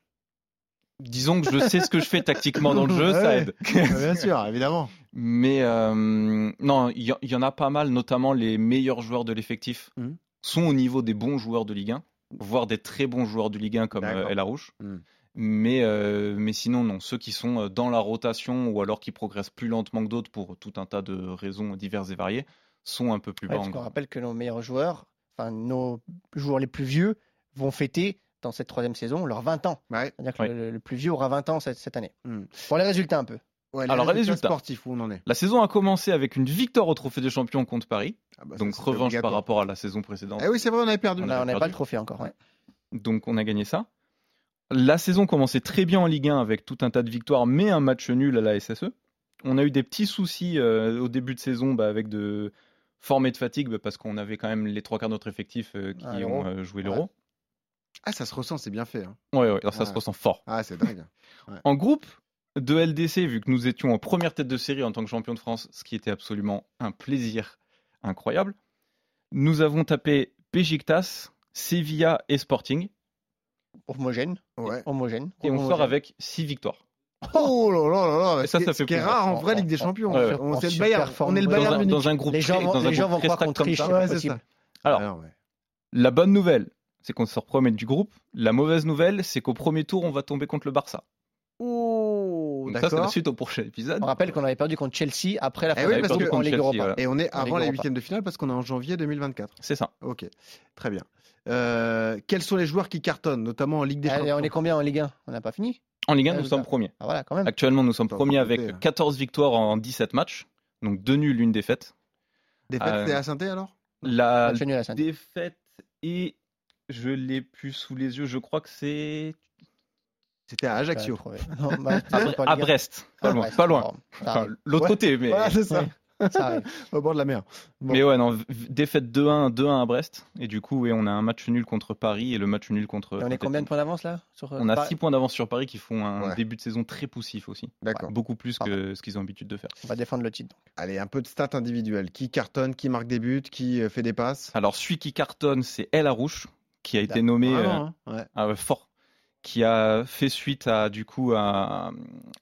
Disons que je sais ce que je fais tactiquement dans le jeu, ça aide. <laughs> Bien sûr, évidemment. Mais euh, non, il y, en a pas mal, notamment les meilleurs joueurs de l'effectif Mhm. sont au niveau des bons joueurs de Ligue 1, voire des très bons joueurs de Ligue 1 comme euh, El Arouche. Mhm. Mais, euh, mais sinon, non. Ceux qui sont dans la rotation ou alors qui progressent plus lentement que d'autres pour tout un tas de raisons diverses et variées sont un peu plus Ouais, bas gras. rappelle que nos meilleurs joueurs, enfin nos joueurs les plus vieux, vont fêter dans cette troisième saison leurs 20 ans. Ouais. C'est-à-dire que Ouais. le, le plus vieux aura 20 ans cette, cette année. Hmm. Pour les résultats un peu. Ouais, Alors, les résultats. sportifs, où on en est La saison a commencé avec une victoire au Trophée des Champions contre Paris. Ah bah, ça, donc revanche par rapport à la saison précédente. Eh oui, c'est vrai, on avait perdu. On On n'a avait on n'avait pas le trophée encore. ouais. Donc on a gagné ça. La saison commençait très bien en Ligue 1 avec tout un tas de victoires, mais un match nul à la SSE. On a eu des petits soucis euh, au début de saison bah, avec de forme et de fatigue bah, parce qu'on avait quand même les trois quarts de notre effectif euh, qui Ah, ont euh, joué l'Euro. Ah, ça se ressent, c'est bien fait. hein. Ouais, ouais, alors ça se ressent fort. Ah, c'est dingue. <laughs> En groupe de LDC, vu que nous étions en première tête de série en tant que champion de France, ce qui était absolument un plaisir incroyable, nous avons tapé Pejiktas, Sevilla et Sporting, Homogène. Ouais. Homogène. et on Homogène. sort avec six victoires. Oh là là là là Et ça, ce qui- ça ce fait qui est rare en vraie En- Ligue des Champions. ouais, on, en c'est le Bayern, on est le Bayern dans, un, dans un groupe Les gens vont- les gens groupe vont très croire qu'on triche, Ouais, ça. Alors. La bonne nouvelle, c'est qu'on sort premier du groupe. La mauvaise nouvelle, c'est qu'au premier tour, on va tomber contre le Barça. Donc ça, c'est la suite au prochain épisode. On rappelle qu'on avait perdu contre Chelsea après la Eh fin oui, de la parce que- en Ligue Chelsea, Europa. voilà. Et on est avant les huitièmes de finale parce qu'on est en janvier 2024. C'est ça. Ok, très bien. Euh, quels sont les joueurs qui cartonnent, notamment en Ligue des Allez, Champions on est combien en Ligue 1 On n'a pas fini? En Ligue 1, nous sommes premiers. Ah voilà, quand même. Actuellement, nous sommes premiers avec compter, hein. 14 victoires en 17 matchs. Donc deux nuls, une défaite. Défaite, Euh, c'est à saint alors? La défaite et je l'ai plus sous les yeux. Je crois que c'est C'était à Ajaccio. Non, bah, à, 1. Brest. Pas Ah, loin. Pas loin. Enfin. L'autre Ouais. côté, mais. Voilà, c'est ça. <laughs> Au bord de la mer. Bon. Mais ouais, non, défaite 2-1, 2-1 à Brest. Et du coup, ouais, on a un match nul contre Paris et le match nul contre. Et on est combien de points d'avance là sur, euh, On a Paris 6 points d'avance sur Paris qui font un Ouais. début de saison très poussif aussi. D'accord. Beaucoup plus Ah que ce qu'ils ont l'habitude de faire. On va défendre le titre. donc. Allez, un peu de stats individuelles. Qui cartonne, qui marque des buts, qui euh, fait des passes? Alors, celui qui cartonne, c'est El Arouche, qui a été nommé euh, Vraiment, hein Ouais. ah fort, qui a fait suite à du coup à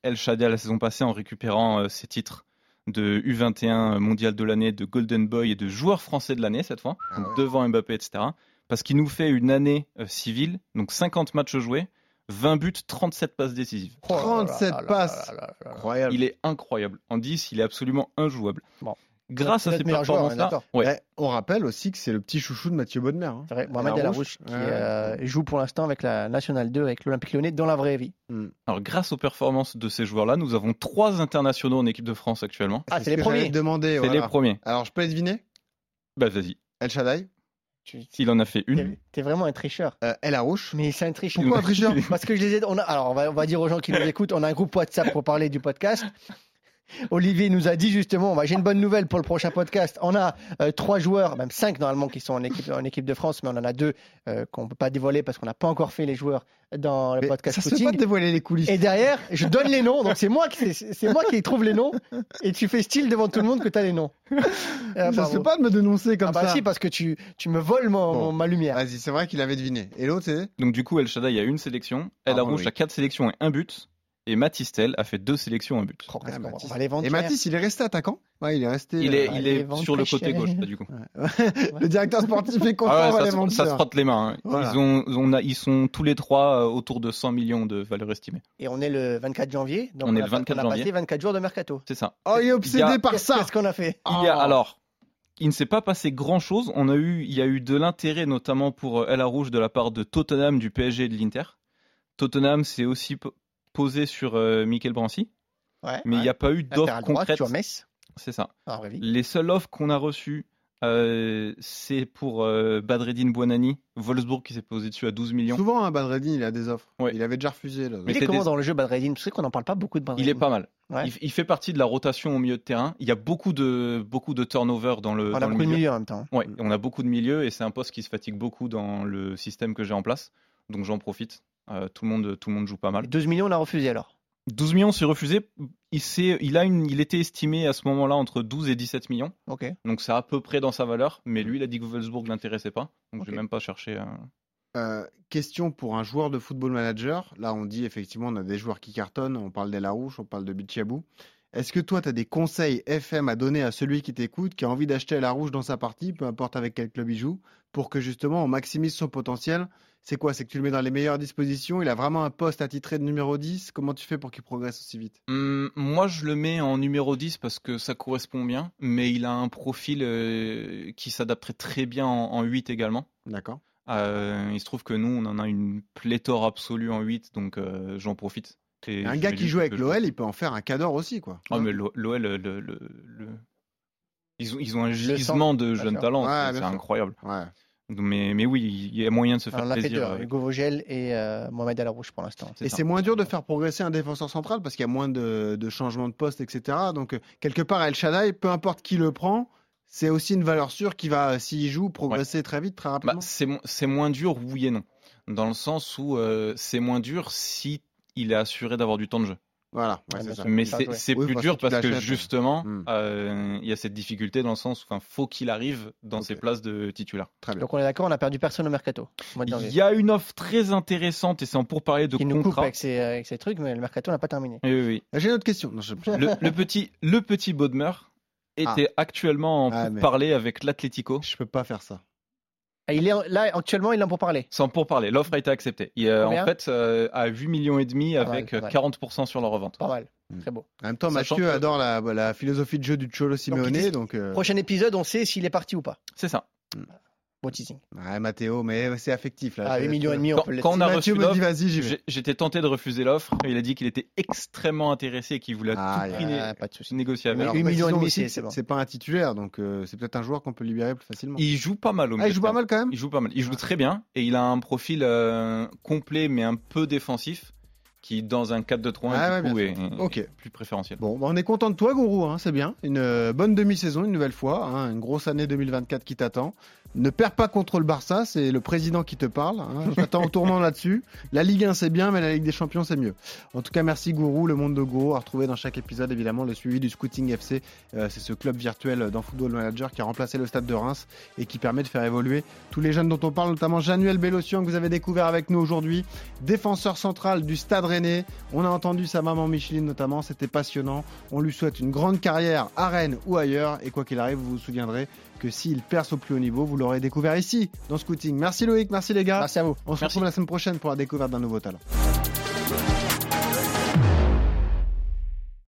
El Shaddai la saison passée en récupérant euh, ses titres de U21 mondial de l'année, de Golden Boy et de joueur français de l'année cette fois, Ah ouais. devant Mbappé, etc. Parce qu'il nous fait une année euh, civile, donc 50 matchs joués, 20 buts, 37 passes décisives. Oh là là 37 là là passes. Incroyable. Il est incroyable. En 10, il est absolument injouable. Bon. Grâce à est performances-là, ouais, on rappelle aussi que c'est le petit chouchou de Mathieu Bodmer. hein. C'est vrai, Mohamed El El Arouche. Arouche qui Ouais. euh, joue pour l'instant avec la Nationale 2 avec l'Olympique Lyonnais dans la vraie vie. alors grâce aux performances de ces joueurs-là, nous avons trois internationaux en équipe de France actuellement. Ah, c'est ce les premiers. demander. C'est voilà. les premiers. Alors, je peux les deviner Bah vas-y. El Shaddai, Tu- Il en a fait une. T'es t'es vraiment un tricheur. euh, El Arouche. Mais c'est un tricheur. Pourquoi un tricheur? <laughs> Parce que je les ai. On a, alors, on va, on va dire aux gens qui nous <laughs> écoutent, on a un groupe WhatsApp pour parler du podcast. Olivier nous a dit justement, bah, j'ai une bonne nouvelle pour le prochain podcast. On a euh, trois joueurs, même cinq normalement, qui sont en équipe, en équipe de France, mais on en a deux euh, qu'on ne peut pas dévoiler parce qu'on n'a pas encore fait les joueurs dans le Mais podcast ça se fait pas dévoiler les coulisses. Et derrière, je donne les noms, donc c'est moi qui c'est c'est moi qui trouve les noms, et tu fais style devant tout le monde que tu as les noms. <laughs> Ah, ça se fait pas de me dénoncer comme Ah bah ça. si, parce que tu, tu me voles mon- Bon. mon- ma lumière. Vas-y, c'est vrai qu'il avait deviné. Et l'autre, c'est Donc du coup, El Shaddai a une sélection, El Pardon, Arouche oui. a quatre sélections et un but. Et Matistel a fait deux sélections en but. Oh, Mathis. on va les vendre Et. Mathis, il est resté attaquant? Ouais, il est resté. Il est, euh, il est sur le côté gauche, là, du coup. <laughs> Le directeur sportif est content, Ah on va ouais, les ça, se, ça se frotte les mains. hein. Voilà. Ils, ont, on a, ils sont tous les trois euh, autour de 100 millions de valeur estimée. Et on est le 24 janvier. Donc On est le pas- 24 on a janvier. passé 24 jours de mercato. C'est ça. Oh, il est obsédé Il y a- par ça. qu'est-ce qu'on a fait? Il y a Oh. alors, il ne s'est pas passé grand chose. On a eu, il y a eu de l'intérêt notamment pour euh, El Rouge de la part de Tottenham, du PSG et de l'Inter. Tottenham s'est aussi posé sur euh, Michael Brancy, Ouais. mais il n'y a pas eu d'offre concrète. C'est ça. Ah. Les seules offres qu'on a reçues, euh, c'est pour euh, Badreddine Buonani, Wolfsburg qui s'est posé dessus à 12 millions. Souvent, hein, Badreddine, il a des offres. Ouais. Il avait déjà refusé. Là. Mais Il est comment des- dans le jeu Badreddine? Tu sais qu'on n'en parle pas beaucoup de Il Badreddine. est pas mal. Ouais. Il, il fait partie de la rotation au milieu de terrain. Il y a beaucoup de, beaucoup de turnover dans le, On a dans le beaucoup de milieu. milieux en même temps. Ouais, on a beaucoup de milieux et c'est un poste qui se fatigue beaucoup dans le système que j'ai en place. Donc j'en profite. Euh, tout, le monde, tout le monde joue pas mal. Et 12 millions, on l'a refusé alors. 12 millions, c'est refusé. Il, s'est- il, a une, il était estimé à ce moment-là entre 12 et 17 millions. Ok. Donc c'est à peu près dans sa valeur. Mais lui, il a dit que Wolfsburg ne l'intéressait pas. Donc je vais même pas chercher. euh, Euh, question pour un joueur de football manager. Là, on dit effectivement, on a des joueurs qui cartonnent. On parle d'Elarouche, on parle de Bichabou. Est-ce que toi, tu as des conseils FM à donner à celui qui t'écoute, qui a envie d'acheter Rouge dans sa partie, peu importe avec quel club il joue, pour que justement on maximise son potentiel C'est quoi? C'est que tu le mets dans les meilleures dispositions Il a vraiment un poste attitré de numéro 10 Comment tu fais pour qu'il progresse aussi vite? Hum, moi, je le mets en numéro 10 parce que ça correspond bien. Mais il a un profil euh, qui s'adapterait très bien en, en 8 également. D'accord. Euh, il se trouve que nous, on en a une pléthore absolue en 8, donc euh, j'en profite. Et Un gars qui joue avec l'OL, il peut en faire un cador aussi, quoi. Ah, mais l'O- l'OL, le, le- le- Ils, ont, ils ont un gisement de jeunes talents, Ouais, c'est- incroyable. Ouais. Mais, mais oui, il y a moyen de se faire Alors, on a fait deux, plaisir. Hugo Vogel et euh, Mohamed Elarouche pour l'instant. Et c'est moins dur de faire progresser un défenseur central parce qu'il y a moins de, de changements de poste, etc. Donc, euh, quelque part, El Shaddai, peu importe qui le prend, c'est aussi une valeur sûre qui va, s'il joue, progresser très vite, très Bah, rapidement. c'est mo- c'est moins dur, oui et non. Dans le sens où euh, c'est moins dur si il est assuré d'avoir du temps de jeu. Voilà, ouais, ça. sûr. Mais c'est Oui, plus parce dur parce que justement, Hmm. euh, il y a cette difficulté dans le sens où il faut qu'il arrive dans Ok. ses places de titulaire. Très bien. Donc on est d'accord, on a perdu personne au mercato. Il y a une offre très intéressante et c'est en pour parler de Qui nous coupe avec ces, avec ces trucs, mais le mercato n'a pas terminé. Oui, oui, Ah, J'ai une autre question. Non, je- oui. <laughs> Le, le petit, le petit Bodmer était actuellement en Ah, mais- parler avec l'Atlético. Je peux pas faire ça. Ah, il est là actuellement, il est en pour parler. Sans pour parler, l'offre a été acceptée. Il, euh, en fait, euh, à 8 millions et demi avec pas euh, mal. 40% sur la revente. Pas mal, Hmm. très beau. En même temps, Sachant Mathieu que- adore la, la philosophie de jeu du Cholo Simeone, donc. euh, Prochain épisode, on sait s'il est parti ou pas. C'est ça. Teasing. Ouais, Mathéo, mais c'est affectif là. Ah, Je- 8 millions et demi, on Quand, peut le quand on a reçu Mathieu me dit l'offre, vas-y, j'y vais. j'ai- j'étais tenté de refuser l'offre. Il a dit qu'il était extrêmement intéressé et qu'il voulait Ah, tout prix Ah, pas de souci. négocier avec. Mais alors, 8 millions et demi, aussi c'est- bon. C'est pas un titulaire, donc euh, c'est peut-être un joueur qu'on peut libérer plus facilement. Il joue pas mal au Ah, il joue pas mal quand même Il joue pas mal. Il joue très bien et il a un profil euh, complet mais un peu défensif qui, dans un 4-2-3, Ah, ouais, est, sûr. Ok. est plus préférentiel. Bon, bah, on est content de toi, Gourou, hein, c'est bien. Une euh, bonne demi-saison, une nouvelle fois. hein, une grosse année 2024 qui t'attend. Ne perds pas contre le Barça, c'est le président qui te parle. Hein, J'attends au tournant là-dessus. La Ligue 1, c'est bien, mais la Ligue des Champions, c'est mieux. En tout cas, merci Gourou, le monde de Gourou. À retrouver dans chaque épisode, évidemment, le suivi du Scouting FC. Euh, c'est ce club virtuel dans Football Manager qui a remplacé le stade de Reims et qui permet de faire évoluer tous les jeunes dont on parle, notamment Januel Bellocian, que vous avez découvert avec nous aujourd'hui, défenseur central du stade On a entendu sa maman Micheline notamment, c'était passionnant. On lui souhaite une grande carrière à Rennes ou ailleurs. Et quoi qu'il arrive, vous vous souviendrez que s'il perce au plus haut niveau, vous l'aurez découvert ici, dans Scouting. Merci Loïc, merci les gars. Merci à vous. On se Merci. retrouve la semaine prochaine pour la découverte d'un nouveau talent.